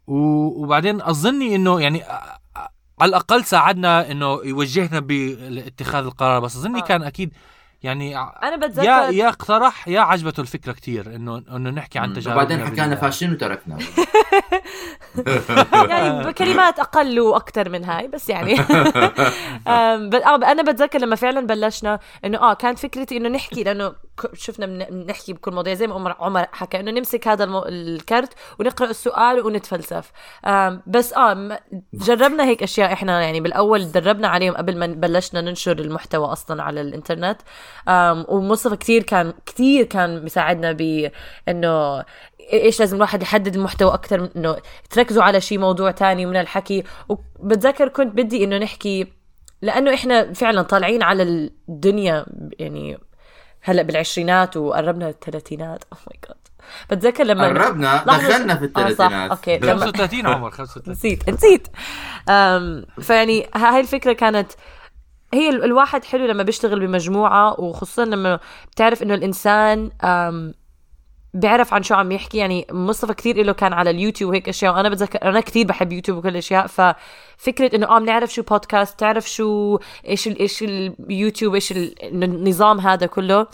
و- وبعدين أظني إنه يعني آه، آه، على الأقل ساعدنا إنه يوجهنا باتخاذ القرار بس أظني آه. كان أكيد يعني أنا بتذكر يا يا اقترح يا عجبته الفكرة كتير انه إنه نحكي عن مم. تجاربنا وبعدين حكانا بال- فاشلين وتركنا. يعني بكلمات أقل وأكثر من هاي بس يعني. آه، أنا بتذكر لما فعلا بلشنا إنه آه كانت فكرتي إنه نحكي لأنه شفنا بن- بنحكي بكل مواضيع زي ما عمر عمر حكى إنه نمسك هذا المو... الكرت ونقرأ السؤال ونتفلسف. بس آه جربنا هيك أشياء إحنا يعني بالأول دربنا عليهم قبل ما بلشنا ننشر المحتوى أصلا على الإنترنت. ومصطفى كثير كان كثير كان بيساعدنا بانه إيش لازم الواحد يحدد المحتوى أكثر من إنه تركزوا على شيء موضوع تاني من الحكي. وبتذكر كنت بدي إنه نحكي لأنه إحنا فعلا طالعين على الدنيا يعني هلا بالعشرينات وقربنا الثلاثينات oh my God بتذكر لما قربنا لحظة. دخلنا في آه، صح. الثلاثينات. لما- 35 عمر 35 نسيت نسيت فيعني هاي الفكرة كانت هي ال- الواحد حلو لما بيشتغل بمجموعة وخصوصا لما بتعرف إنه الإنسان بيعرف عن شو عم يحكي يعني مصطفى كثير له كان على اليوتيوب وهيك أشياء وأنا بتذكر أنا كثير بحب يوتيوب وكل الأشياء ففكرة إنه آه بنعرف شو بودكاست تعرف شو إيش إيش اليوتيوب إيش النظام هذا كله.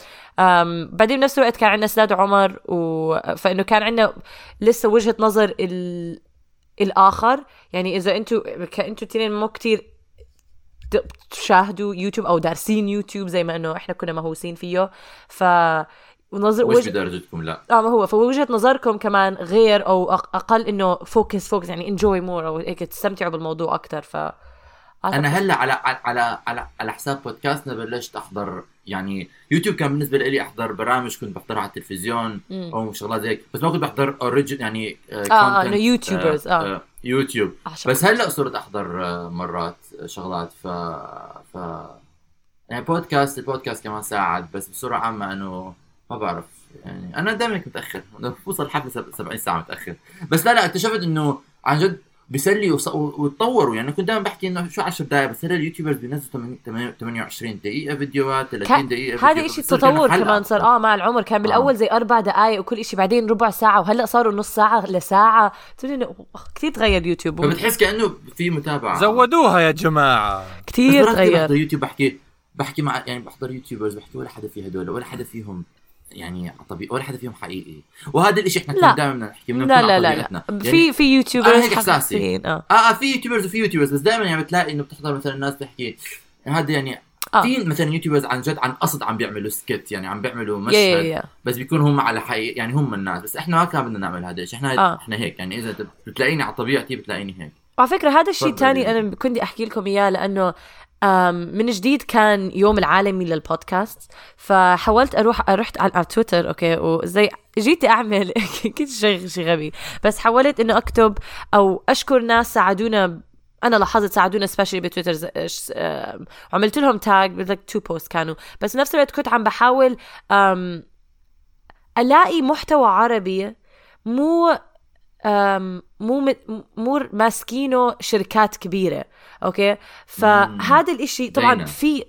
بعدين بنفس الوقت كان عندنا سداد عمر و... فإنه كان عندنا لسه وجهة نظر ال... الآخر. يعني إذا أنتم كانتوا اثنين مو كتير ت- تشاهدوا يوتيوب أو دارسين يوتيوب زي ما إنه إحنا كنا مهووسين فيه. ف ونظر مش وجه... بدرجتكم لا آه ما هو فوجهة نظركم كمان غير أو أقل إنه focus focus يعني enjoy more أو هيك تستمتعوا بالموضوع أكثر ف أنا هلأ على على على على حساب بودكاستنا بلشت أحضر يعني يوتيوب كان بالنسبة لي أحضر برامج كنت بحضرها على التلفزيون. أو شغلات زي بس ما كنت بحضر original يعني آه، آه، إنه YouTubers، آه. يوتيوب أعشق. بس هلأ صرت أحضر آه، مرات شغلات ف ف يعني بودكاست البودكاست كمان ساعد بس بصورة عامة إنه ما بعرف يعني أنا دائما متأخر. بوصل الحفله سب- 70 ساعة متأخر. بس لا لا اكتشفت إنه عن جد بيسلي وتطوروا. يعني كنت دائما بحكي إنه شو 10 دقائق بس هلا ال YouTubers بينزلوا 8 28 دقيقة فيديوهات 30 دقيقة هذا كأنه تطور. كمان صار. آه مع العمر كان بالأول زي أربع دقائق وكل إشي بعدين ربع ساعة وهلأ صاروا نص ساعة لساعة. كثير تغير يوتيوب. فبتحس كأنه في متابعة. زودوها يا جماعة. كثير تغير. بحضر يوتيوب بحكي بحكي مع يعني بحضر YouTubers بحكي ولا حدا في هدول ولا حدا فيهم. يعني طبيعي ولا حدا فيهم حقيقي وهذا الإشي إحنا. كنا دائما نحكي بدنا لا لا لا. لا. يعني في في YouTubers هيك إحساسي. حقيقيين، آه آه في YouTubers وفي YouTubers بس دائما يعني بتلاقي إنه بتحضر مثلا الناس بتحكي هذا يعني آه. في مثلا YouTubers عن جد عن قصد عم بيعملوا سكت يعني عم بيعملوا يا يا مشهد يا بس بيكون هم على حقيقي يعني هم الناس بس إحنا ما كان بدنا نعمل هذا الشيء إحنا آه. إحنا هيك يعني إذا بتلاقيني على طبيعتي بتلاقيني هيك وعلى فكرة هذا الشيء. الثاني أنا كنت أحكي لكم إياه لأنه من جديد كان يوم العالمي للبودكاست فحاولت أروح رحت على تويتر أوكي وزي جيت أعمل كنت شيء غبي بس حاولت إنه أكتب أو أشكر ناس ساعدونا أنا لاحظت ساعدونا سبيشلي بتويتر عملت لهم تاج لك تو بوست كانوا بس نفس الوقت كنت عم بحاول ألاقي محتوى عربي مو مو مو ماسكينه شركات كبيرة أوكي؟ فهذا الإشي طبعا. في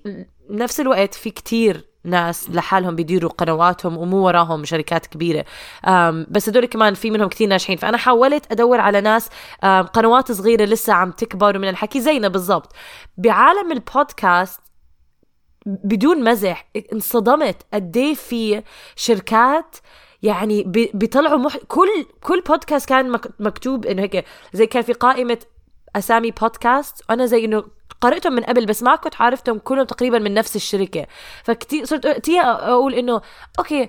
نفس الوقت في كتير ناس لحالهم بيديروا قنواتهم ومو وراهم شركات كبيرة. بس هدول كمان في منهم كتير ناجحين. فأنا حاولت أدور على ناس قنوات صغيرة لسه عم تكبر ومن الحكي زينا بالضبط. بعالم البودكاست بدون مزح انصدمت قد إيه في شركات يعني بي- بيطلعوا مح... كل كل بودكاست كان مك... مكتوب إنه هيك. زي كان في قائمة أسامي بودكاست وأنا زي إنه قرأتهم من قبل بس ما كنت عارفتهم كلهم تقريبا من نفس الشركة. فكتير صرت كتير أقول إنه أوكي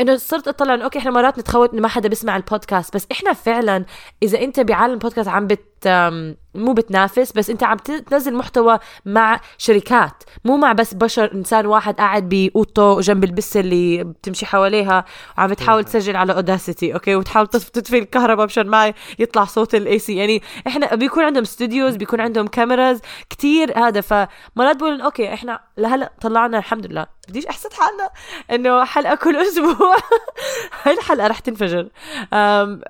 إنه صرت أطلع إنه أوكي إحنا مرات نتخوت إنه ما حدا بيسمع البودكاست بس إحنا فعلا إذا أنت بعالم البودكاست عم بت مو بتنافس بس انت عم تنزل محتوى مع شركات مو مع بس بشر إنسان واحد قاعد باوضته جنب البسه اللي بتمشي حواليها وعم بتحاول تسجل على Audacity okay؟ وتحاول تطف- تطفي الكهرباء مشان ما يطلع صوت ال AC يعني إحنا بيكون عندهم studios بيكون عندهم cameras كتير هذا فمرات بقول okay إحنا لهلا طلعنا الحمد لله. بديش أحسد حالنا إنه حلقة كل أسبوع. هاي الحلقة رح تنفجر.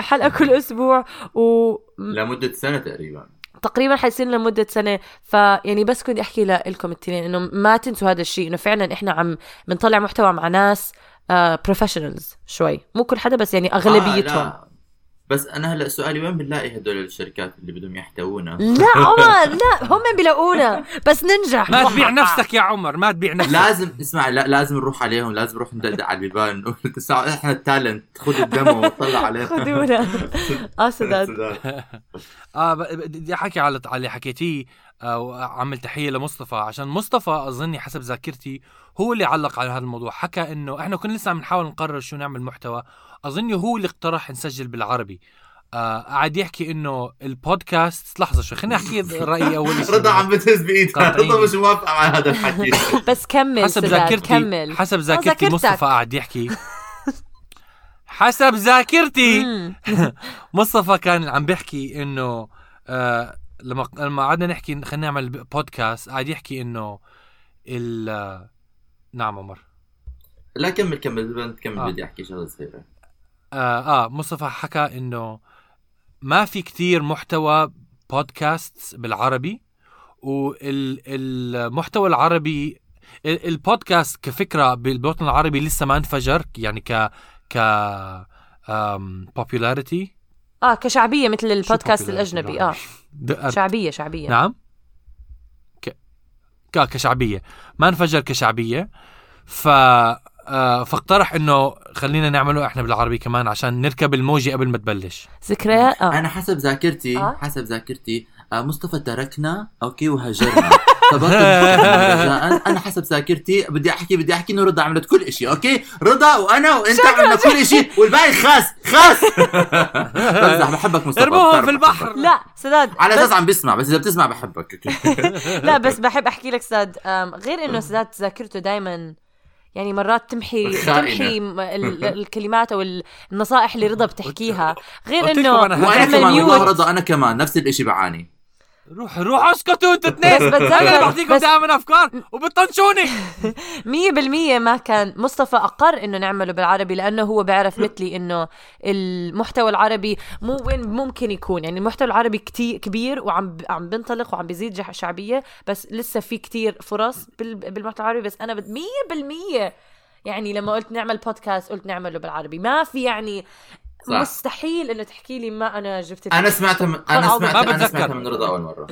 حلقة كل أسبوع و لمدة سنة تقريبا. تقريبا حيصير لمدة سنة. فيعني بس كنت أحكي لكم التنين إنه ما تنسوا هذا الشيء إنه فعلا إحنا عم بنطلع محتوى مع ناس professionals شوي. مو كل حدا بس يعني أغلبيتهم. آه. بس أنا هلا سؤالي وين بنلاقي هدول الشركات اللي بدهم يحتوونا؟ لا عمر لا هم بيلاقونا. بس ننجح. ما تبيع نفسك يا عمر ما تبيع نفسك. لازم اسمع لا لازم نروح عليهم لازم نروح ندقدق على البيبان. نقول إحنا ال talent خذ ال demo وطلع عليهم خذونا. آه سداد. آه بدي أحكي على على اللي حكيتيه آه وعمل تحية لمصطفى. عشان مصطفى أظني حسب ذاكرتي هو اللي علق على هذا الموضوع. حكى إنه إحنا كنا لسه عم نحاول نقرر شو نعمل محتوى. اظني هو اللي اقترح نسجل بالعربي. آه قاعد يحكي إنه البودكاست لحظة شوي خليني أحكي رأيي أول شيء. رضا عم بتهز بايدها. رضا مش موافقه مع هذا الحكي. بس كمل حسب ذاكرتي كمل. حسب آه، ذاكرتي. مصطفى قاعد يحكي. حسب ذاكرتي. مصطفى كان عم بيحكي إنه آه لما لما قعدنا نحكي خلينا نعمل بودكاست قاعد يحكي إنه ال نعم عمر. لا كمل كمل آه. بدي أحكي شغلة صغيرة. آه, آه مصطفى حكى إنه ما في كتير محتوى بودكاست بالعربي والمحتوى العربي ال- البودكاست كفكرة بالوطن العربي لسه ما انفجر يعني ك ك popularity. آه كشعبية مثل البودكاست الأجنبي آه. شعبية شعبية. نعم. ك... ك... كشعبية. ما انفجر كشعبية. ف آه فاقترح إنه خلينا نعمله إحنا بالعربي كمان عشان نركب الموجة قبل ما تبلش. ذكريات؟ آه. أنا حسب ذاكرتي آه. حسب ذاكرتي آه مصطفى تركنا okay وهجرنا. أنا حسب ذاكرتي بدي أحكي بدي أحكي إنه رضا عملت كل شيء okay؟ رضا وأنا وأنت عملنا كل شيء والباقي خاس خاس بمزح بحبك مصطفى ارموهم في البحر. لا سداد على أساس عم بسمع بس إذا بتسمع بحبك لا بس بحب أحكي لك أم، غير إنه سداد ذاكرته دائما يعني مرات تمحي. تمحي الكلمات أو ال- النصائح اللي رضا بتحكيها. غير إنه هعمل كمان والله رضا أنا كمان نفس الشيء بعاني. روح روح اسكتوا أنتوا اثنين بس أنا بعطيكم دائما أفكار وبتطنشوني. مية بالمية ما كان. مصطفى أقر إنه نعمله بالعربي لأنه هو بيعرف مثلي إنه المحتوى العربي مو وين ممكن يكون. يعني المحتوى العربي كتير كبير وعم عم بنطلق وعم بيزيد شعبية بس لسه في كتير فرص بال- بالمحتوى العربي. بس مية بالمية. يعني لما قلت نعمل بودكاست قلت نعمله بالعربي. ما في يعني صح. مستحيل إنه تحكي لي ما أنا جبت أنا سمعتها من أنا سمعتها أنا بتذكر. سمعتها من رضا أول مرة.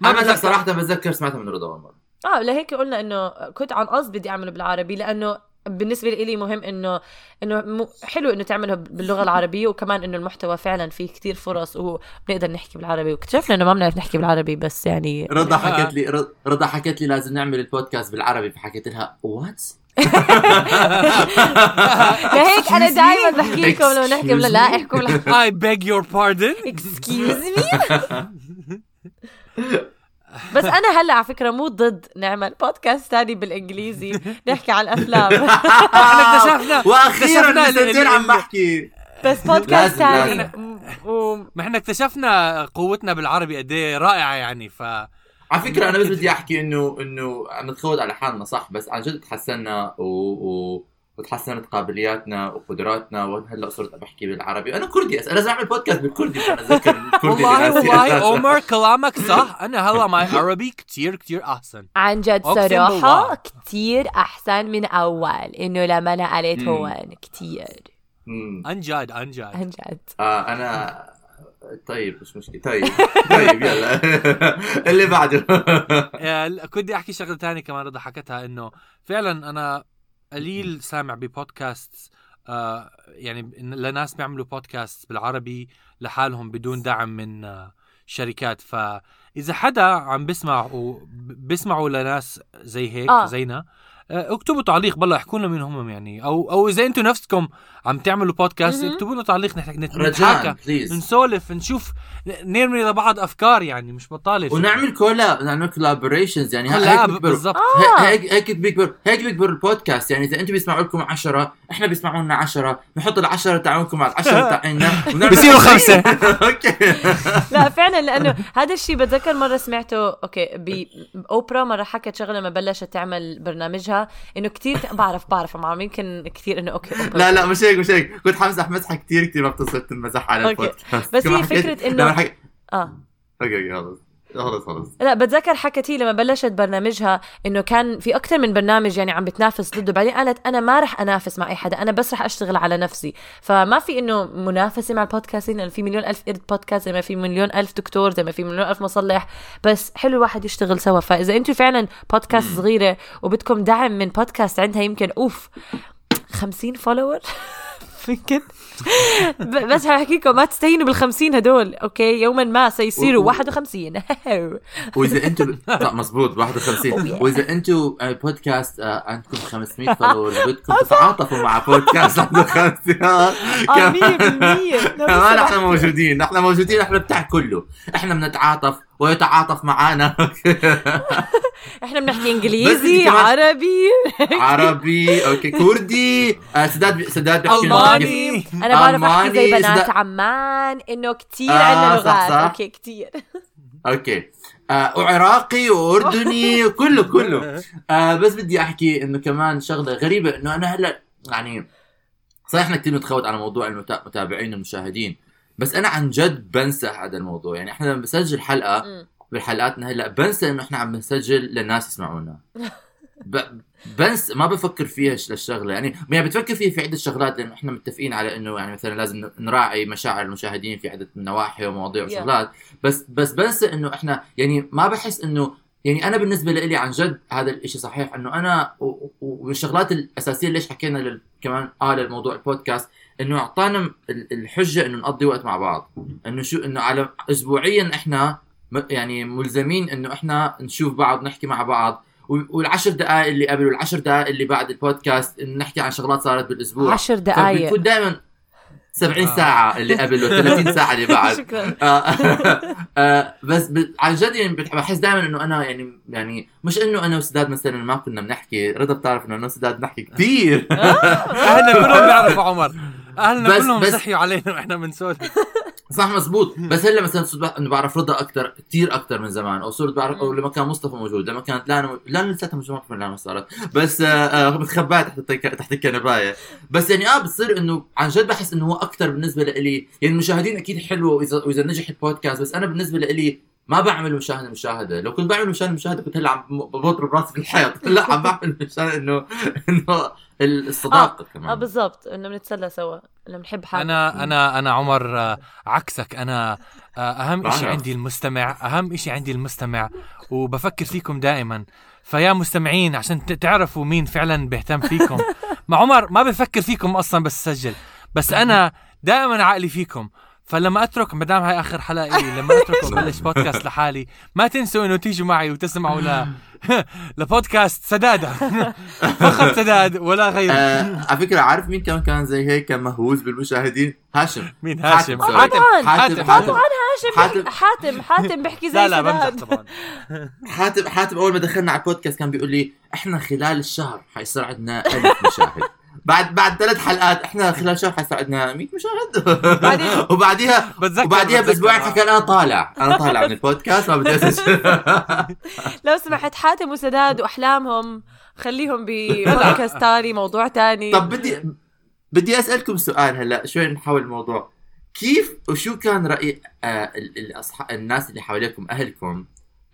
ما أنا. صراحة بتذكر سمعتها من رضا أول مرة. آه لهيك قلنا إنه كنت عن قصد بدي أعمله بالعربي لأنه بالنسبة لي مهم انه إنه حلو إنه تعمله باللغة العربية وكمان إنه المحتوى فعلا فيه كتير فرص وبنقدر نحكي بالعربي. واكتشفنا إنه ما بنعرف نحكي بالعربي بس يعني رضا حكت لي رض- رضا حكت لي لازم نعمل البودكاست بالعربي فحكيت لها what لهيك أنا? دائما بحكي لكم لما نحكي ولا لا? احكوا I beg your pardon excuse me بس أنا هلأ على فكرة مو ضد نعمل بودكاست ثاني بالإنجليزي. نحكي عن الأفلام. إحنا اكتشفنا وأخيرا سنتين عم بحكي. بس بودكاست ثاني ما إحنا اكتشفنا قوتنا بالعربي قد إيه رائعة يعني ف على فكرة أنا بس بدي أحكي انه إنه عم نتخوض على حالنا صح بس عن جد تحسنا و... و... وتحسنت قابلياتنا وقدراتنا وهلا صرت بحكي بالعربي أنا كردي أس... لازم أعمل بودكاست بالكردي عشان أتذكر الكردي والله والله. عمر كلامك صح أنا هلا ماي عربي كتير كتير أحسن عن جد بالله. كتير أحسن من أول إنه لما قريت مم. هون كتير مم. عن جد عن جد عن جد آه أنا طيب مش مشكلة. طيب طيب يلا. اللي بعده. آه، كنت بدي أحكي شغلة تانية كمان رضا حكتها إنه فعلا أنا قليل سامع ببودكاست آه يعني لناس بيعملوا بودكاست بالعربي لحالهم بدون دعم من آه شركات. فاذا حدا عم بيسمع وبيسمعوا لناس زي هيك آه. زينا اكتبوا تعليق بالله احكوا لنا مين هم يعني. أو أو إذا أنتم نفسكم عم تعملوا بودكاست. اكتبوا لنا تعليق نحكي نت- رجاء نتحاكى please نسولف نشوف نرمي لبعض أفكار يعني مش بطالة ونعمل colla نعمل collaborations يعني هلا هيك بيكبر بالضبط آه. هيك هيك بيكبر هيك بيكبر البودكاست يعني إذا أنتم بيسمعوا لكم 10 إحنا بيسمعوا لنا 10 نحط العشرة تاعونكم مع العشرة تاعنا ونعمل بصيروا 20. خمسة. okay لا فعلا لأنه هذا الشيء بتذكر مرة سمعته okay بأوبرا مرة حكت شغلة لما بلشت تعمل برنامجها إنه كتير بعرف بعرف يمكن كثير إنه okay أوبرا لا لا مش هيك مش هيك كنت حمزح مزحه كثير كثير ما بتصير تنمزح على. البودكاست بس هي لما حكي- آه. okay okay خلص خلص خلص لا بتذكر حكت هي لما بلشت برنامجها إنه كان في أكثر من برنامج يعني عم بتنافس ضده. بعدين قالت أنا ما رح أنافس مع أي حدا أنا بس رح أشتغل على نفسي. فما في إنه منافسة مع البودكاستين لأنه في مليون ألف قرد بودكاست زي ما في مليون ألف دكتور زي ما في مليون ألف مصلح. بس حلو الواحد يشتغل سوا. فإذا أنتم فعلا بودكاست. صغيرة وبدكم دعم من بودكاست عندها يمكن أوف 50 follower يمكن ب- بس هحكي لكم ما تستهينوا بال 50 هدول okay؟ يوما ما سيصيروا و- و- 51 وإذا أنتم لا مزبوط 51 وإذا أنتم آه، بودكاست آه، عندكم 500 followers بدكم تتعاطفوا مع بودكاست عنده 50 آه 100% كمان إحنا موجودين. نحن موجودين إحنا بتاع كله. إحنا بنتعاطف ويتعاطف معنا إحنا بنحكي إنجليزي عربي. عربي okay كردي. آه، سداد سداد بيحكي. كيف- أنا بعرف أحكي زي بنات عمان إنه كتير آه، عندنا صح، لغات. okay كتير. okay. آه وعراقي وأردني كله. آه بس بدي أحكي إنه كمان شغلة غريبة إنه أنا هلأ يعني صحيح إحنا كثير متخوت على موضوع المتابعين والمشاهدين بس أنا عن جد بنسى هذا الموضوع. يعني إحنا لما بسجل حلقة. بحلقاتنا هلا بنسى إنه إحنا عم نسجل للناس يسمعونا. ب... بنسى ما بفكر فيها للشغلة. يعني يعني بتفكر فيها في عدة شغلات لأنه إحنا متفقين على إنه يعني مثلا لازم نراعي مشاعر المشاهدين في عدة نواحي ومواضيع Yeah. وشغلات. بس بس بنسى إنه إحنا يعني ما بحس إنه يعني أنا بالنسبة لي عن جد هذا الإشي صحيح. إنه أنا والشغلات الأساسية ليش حكينا لل... كمان آه للموضوع البودكاست إنه أعطانا ال- الحجة إنه نقضي وقت مع بعض. إنه شو إنه على اسبوعيا إحنا يعني ملزمين إنه إحنا نشوف بعض نحكي مع بعض. والعشر دقائق اللي قبل والعشر دقائق اللي بعد البودكاست نحكي عن شغلات صارت بالأسبوع. عشر دقايق فبيكون دائما 70 آه. ساعة اللي قبل و30 ساعة اللي بعد. شكرا. آه، آه، بس ب- عن جد يعني بح- بحس دائما إنه أنا يعني يعني مش إنه أنا وسداد مثلا ما كنا بنحكي. رضا بتعرف إنه أنا وسداد بنحكي كثير. اهلنا كلهم بيعرفوا عمر. أهلنا بس- كلهم بس- صحيوا علينا وإحنا بنسولف. صح مزبوط بس هلا مثلا صرت انه بعرف رضا أكثر كثير أكثر من زمان أو صرت بعرف أو لما كان مصطفى موجود لما كانت لانا لانا لساتها مش ما لانا صارت. بس آه، آه، متخبات تحت تحت الكنباية. بس يعني آه بتصير إنه عن جد بحس إنه هو أكثر بالنسبة لإلي. يعني المشاهدين أكيد حلوة واذا وإذا نجح البودكاست بس أنا بالنسبة لإلي ما بعمل مشاهده مشاهدة. لو كنت بعمل مشاهده مشاهدة كنت هلا عم بضرب راسي في الحيط لا عم بعمل مشان انه إنه الصداقة آه كمان. بالضبط. إنه بنتسلى سوا. إنه بنحب حالنا. أنا أنا أنا عمر آه، عكسك. أنا آه، أهم شيء. عندي المستمع أهم شيء عندي المستمع وبفكر فيكم دائما. فيا مستمعين عشان تعرفوا مين فعلا بيهتم فيكم. ما عمر ما بفكر فيكم أصلا بس سجل. بس أنا دائما عقلي فيكم. فلما اترك ما دام هاي آخر حلقة إلي لما اترك وبلش بودكاست لحالي ما تنسوا إنه تيجوا معي وتسمعوا ل لبودكاست سدادة. فقط سداد ولا غير آه على فكرة عارف مين كمان كان زي هيك كان مهووس بالمشاهدين؟ هاشم. مين؟ هاشم. حاتم. حاتم. حاتم. حاتم. حاتم. هاشم. حاتم. حاتم حاتم بيحكي زي لا لا بمزح سداد. طبعا. حاتم حاتم أول ما دخلنا على البودكاست كان بيقول لي إحنا خلال الشهر حيصير عندنا 1000 مشاهد. بعد بعد ثلاث حلقات إحنا خلال شهر حيصير عندنا 100 مشاهد وبعديها بتذكر وبعديها. بأسبوعين حكى أنا طالع أنا طالع من البودكاست ما بدي أسجل. لو سمحت حاتم وسداد وأحلامهم خليهم ببودكاست تاني موضوع تاني. طب بدي بدي أسألكم سؤال هلأ شوي نحول الموضوع. كيف وشو كان رأي آه ال- الأصح... الناس اللي حواليكم أهلكم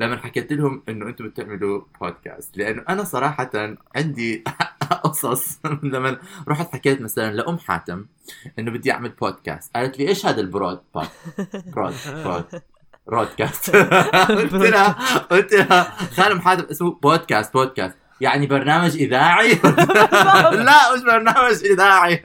لما حكيت لهم إنه أنتم بتعملوا بودكاست؟ لأنه أنا صراحة عندي قصص لما رحت حكيت مثلا لأم حاتم إنه بدي أعمل بودكاست قالت لي إيش هذا البرود بود برود برود برودكاست. قلت لها قلت لها خالة أم حاتم اسمه بودكاست بودكاست يعني برنامج إذاعي؟ لا مش برنامج إذاعي.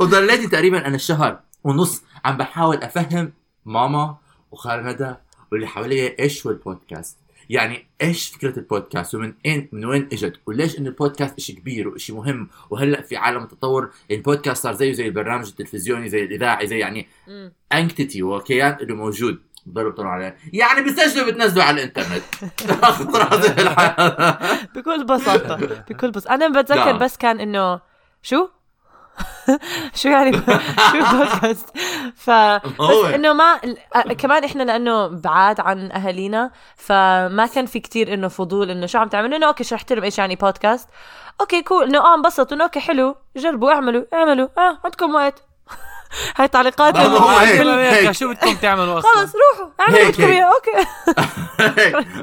وضليتي تقريبا أنا شهر ونص عم بحاول أفهم ماما وخالة ندى واللي حواليا إيش هو البودكاست. يعني إيش فكرة البودكاست؟ ومن اين من وين إجت؟ وليش انه البودكاست شيء كبير وشيء مهم؟ وهلأ في عالم التطور البودكاست صار زيه زي البرنامج التلفزيوني زي الإذاعي زي يعني. انكتيتي وكيان اللي موجود. بضلوا يطلعوا عليه يعني بتسجلوا بتنزلوا على الإنترنت. بكل بساطة بكل بساطة أنا بتذكر لا. بس كان إنه شو؟ شو يعني؟ شو بودكاست ف. بس إنه ما كمان إحنا لأنه بعاد عن أهالينا فما كان في كتير إنه فضول إنه شو عم تعملوا؟ إنه أوكي شرحت لهم إيش يعني بودكاست أوكي كول إنه آه انبسطوا. إنه أوكي حلو. جربوا اعملوا اعملوا. آه عندكم وقت. هاي تعليقات آه،. شو بدكم تعملوا أصلا؟ خلص روحوا. اعملوا بدكم. اياه okay.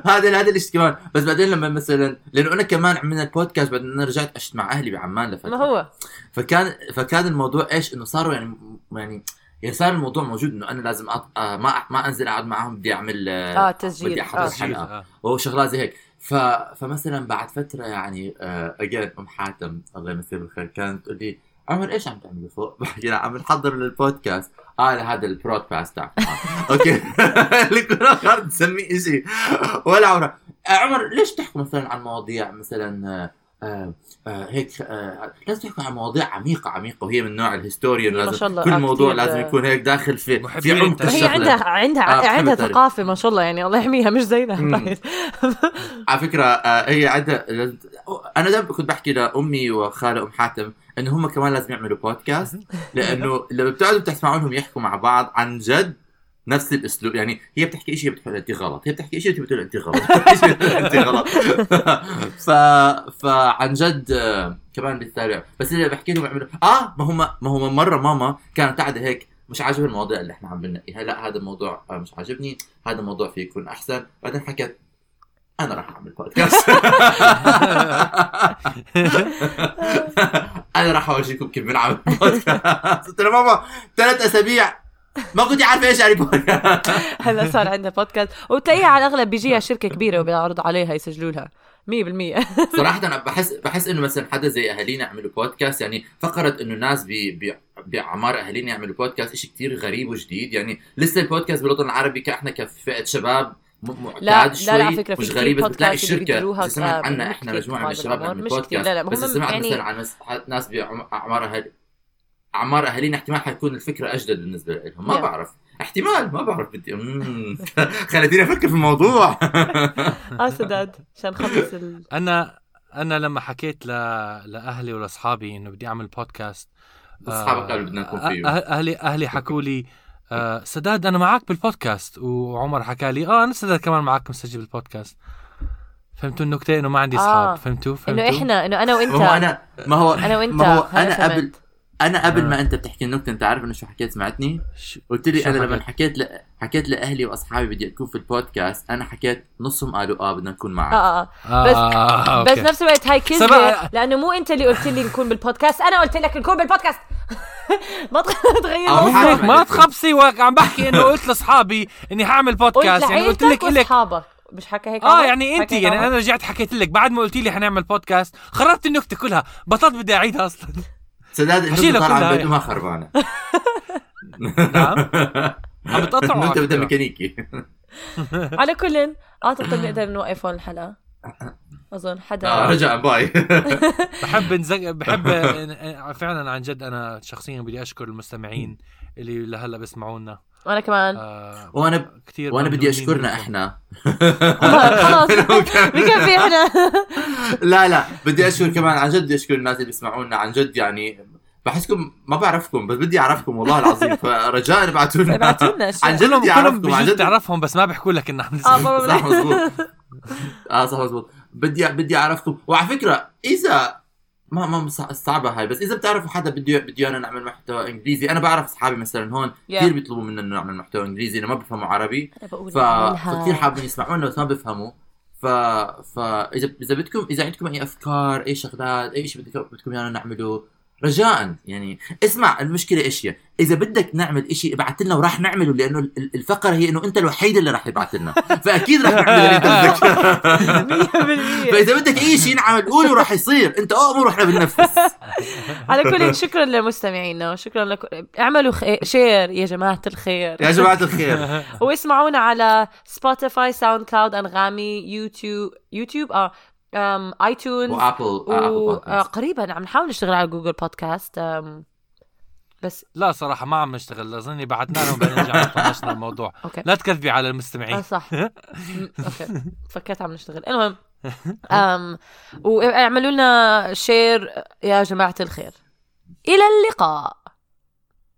هذا هذا الشيء كمان بس بعدين لما مثلا لأنه أنا كمان عملنا البودكاست بعدين أنا رجعت عشت مع أهلي بعمان لفترة. ما هو؟ فكان فكان الموضوع إيش؟ إنه صاروا يعني يعني يعني صار الموضوع موجود إنه أنا لازم أط... آه ما ما أنزل أقعد معاهم بدي أعمل آه تسجيل بدي احضر آه. الحلقة آه. وشغلات زي هيك. ف... فمثلا بعد فترة يعني اجين أم حاتم الله يمسيه بالخير كانت تقول لي عمر إيش عم تعملوا فوق؟ بحكي عم نحضر للبودكاست آه هذا البرودكاست تاعكم آه. أوكي لكل اخر تسميه شيء ولا عمره آه، عمر ليش تحكوا مثلا عن مواضيع مثلا آه، آه آه هيك آه لازم تحكوا عن مواضيع عميقة عميقة وهي من نوع الهستوريان ما لازم شاء الله، كل آه، موضوع لازم آه. يكون هيك داخل في في عمق. هي عندها عندها آه، عندها. ثقافة ما شاء الله يعني الله يحميها مش زينا. على فكرة آه، هي عندها أنا دائما كنت بحكي لأمي وخالة أم حاتم انه هم كمان لازم يعملوا بودكاست لأنه لما بتقعدوا بتسمعوا لهم يحكوا مع بعض عن جد نفس الأسلوب. يعني هي بتحكي شيء بتقول انت غلط هي بتحكي شيء بتقول انت غلط انت غلط. ف فعن جد كمان بيتابع بس اللي بحكي لهم يعملوا آه ما هم ما هم مرة ماما كانت قاعدة هيك مش عاجبها المواضيع اللي إحنا عم بننقيها لا هذا الموضوع آه، مش عاجبني هذا الموضوع فيه يكون أحسن. بعدين حكت أنا راح أعمل بودكاست أنا راح اورجيكم كيف بنعمل بودكاست قلت له ماما ثلاث أسابيع ما كنت عارفه إيش يعني بودكاست هلا صار عندها بودكاست وتلاقيها على الأغلب بيجيها شركة كبيرة وبيعرضوا عليها يسجلوا لها. 100% صراحة أنا بحس بحس إنه مثلا حدا زي أهالينا يعملوا بودكاست يعني فقره إنه ناس بي بي بأعمار أهالينا يعملوا بودكاست شيء كتير غريب وجديد. يعني لسه البودكاست بالوطن العربي كإحنا كفئة شباب لا- لا- على فكرة في مش كتير غريب بس بتلاقي الشركة سمعت عنا مش إحنا مجموعة من الشباب بالعمر، نعمل مش كتير، بودكاست لا، لا، بس سمعت يعني- مثلا عن ناس- باعمار اهالي اعمار اهالينا احتمال حتكون الفكرة أجدد بالنسبة لهم. ما Yeah. بعرف. احتمال ما بعرف بدي. مم. خليتيني أفكر في الموضوع. آه سداد عشان نخلص ال... أنا أنا لما حكيت ل... لأهلي ولأصحابي إنه بدي أعمل بودكاست أصحابك قالوا بدنا نكون فيه. أه- أهلي أهلي حكوا لي آه سداد أنا معك بالبودكاست وعمر حكى لي آه أنا سداد كمان معك مسجل بالبودكاست فهمتوا النكته إنه ما عندي اصحاب آه. فهمتوا؟ فهمتوا؟ انه إحنا إنه أنا وإنت. ما هو أنا ما هو أنا وإنت. ما هو أنا قبل فهمت. أنا قبل آه. ما أنت بتحكي النكتة أنت عارف إنه شو حكيت؟ سمعتني؟ قلت لي أنا لما حكيت؟ حكيت ل... حكيت لأهلي وأصحابي بدي أكون في البودكاست أنا حكيت نصهم قالوا آه بدنا نكون معك. آه آه آه. بس- آه بس. نفس الوقت هاي كذبة سبق- لأنه مو أنت اللي قلت لي نكون بالبودكاست أنا قلت لك نكون بالبودكاست. ما تغ- تغير ما تخبصي عم بحكي إنه قلت لأصحابي إني حاعمل بودكاست يعني قلت لك لك مش حكى هيك آه؟ يعني أنت يعني؟ أنا رجعت حكيت لك بعد ما قلت لي حنعمل بودكاست خربت النكتة كلها. بطلت بدي أعيدها أصلا. سداد النكته طالعه من. بيته ما خربانة. نعم. عم بتقطعوا النكته بدها. ميكانيكي. على كل اعتقد نقدر نوقف هون الحلقة. أظن حدا آه، رجع باي. بحب نزق بحب فعلا عن جد أنا شخصيا بدي أشكر المستمعين اللي لهلأ بيسمعونا وأنا كمان. آه وأنا كثير وأنا بدي أشكرنا. إحنا. خلاص. بكفي إحنا. لا لا. بدي أشكر كمان عن جد بدي أشكر الناس اللي بيسمعونا. عن جد يعني بحسكم ما بعرفكم بس بدي أعرفكم والله العظيم. فرجاء ابعتوا لنا ابعتوا لنا. عن جد بدي أعرفكم عن جد تعرفهم بس ما بيحكوا لك إنه عم آه نسمع بابا صح مزبوط آه صح مزبوط بدي بدي أعرفكم. وعلى فكرة إذا ما ما صع- صعبة هاي بس إذا بتعرفوا حدا بده بده أنا نعمل محتوى إنجليزي أنا بعرف أصحابي مثلا هون Yeah. كثير بيطلبوا منا إنه نعمل محتوى إنجليزي لأنه ما بيفهموا عربي ف... فكثير حابين يسمعونا بس ما بيفهموا ف فاذا إذا بدكم إذا عندكم أي أفكار أي شغلات أي شيء بدكم بدكم ايانا نعمله رجاء. يعني اسمع المشكلة إيش هي؟ إذا بدك نعمل شيء ابعث لنا وراح نعمله لأنه ال- الفقرة هي إنه أنت الوحيد اللي راح يبعث لنا. فأكيد راح نعمل اللي أنت بدك. 100% فإذا بدك إي شيء نعمله قوله راح يصير. أنت أمر وإحنا بننفذ. على كل شكرا لمستمعينا وشكرا لكم اعملوا خي... share يا جماعة الخير. يا جماعة الخير. واسمعونا على سبوتيفاي ساوند كلاود أنغامي يوتيوب يوتيوب آه. آيتونز وآبل وقريبا عم نحاول نشتغل على جوجل بودكاست أم، بس لا صراحة ما عم نشتغل. اظني بعتنا لهم بعدين رجعنا طنشنا الموضوع. أوكي. لا تكذبي على آه المستمعين صح. م- أوكي. فكرت عم نشتغل. المهم أم واعملوا لنا share يا جماعة الخير. إلى اللقاء.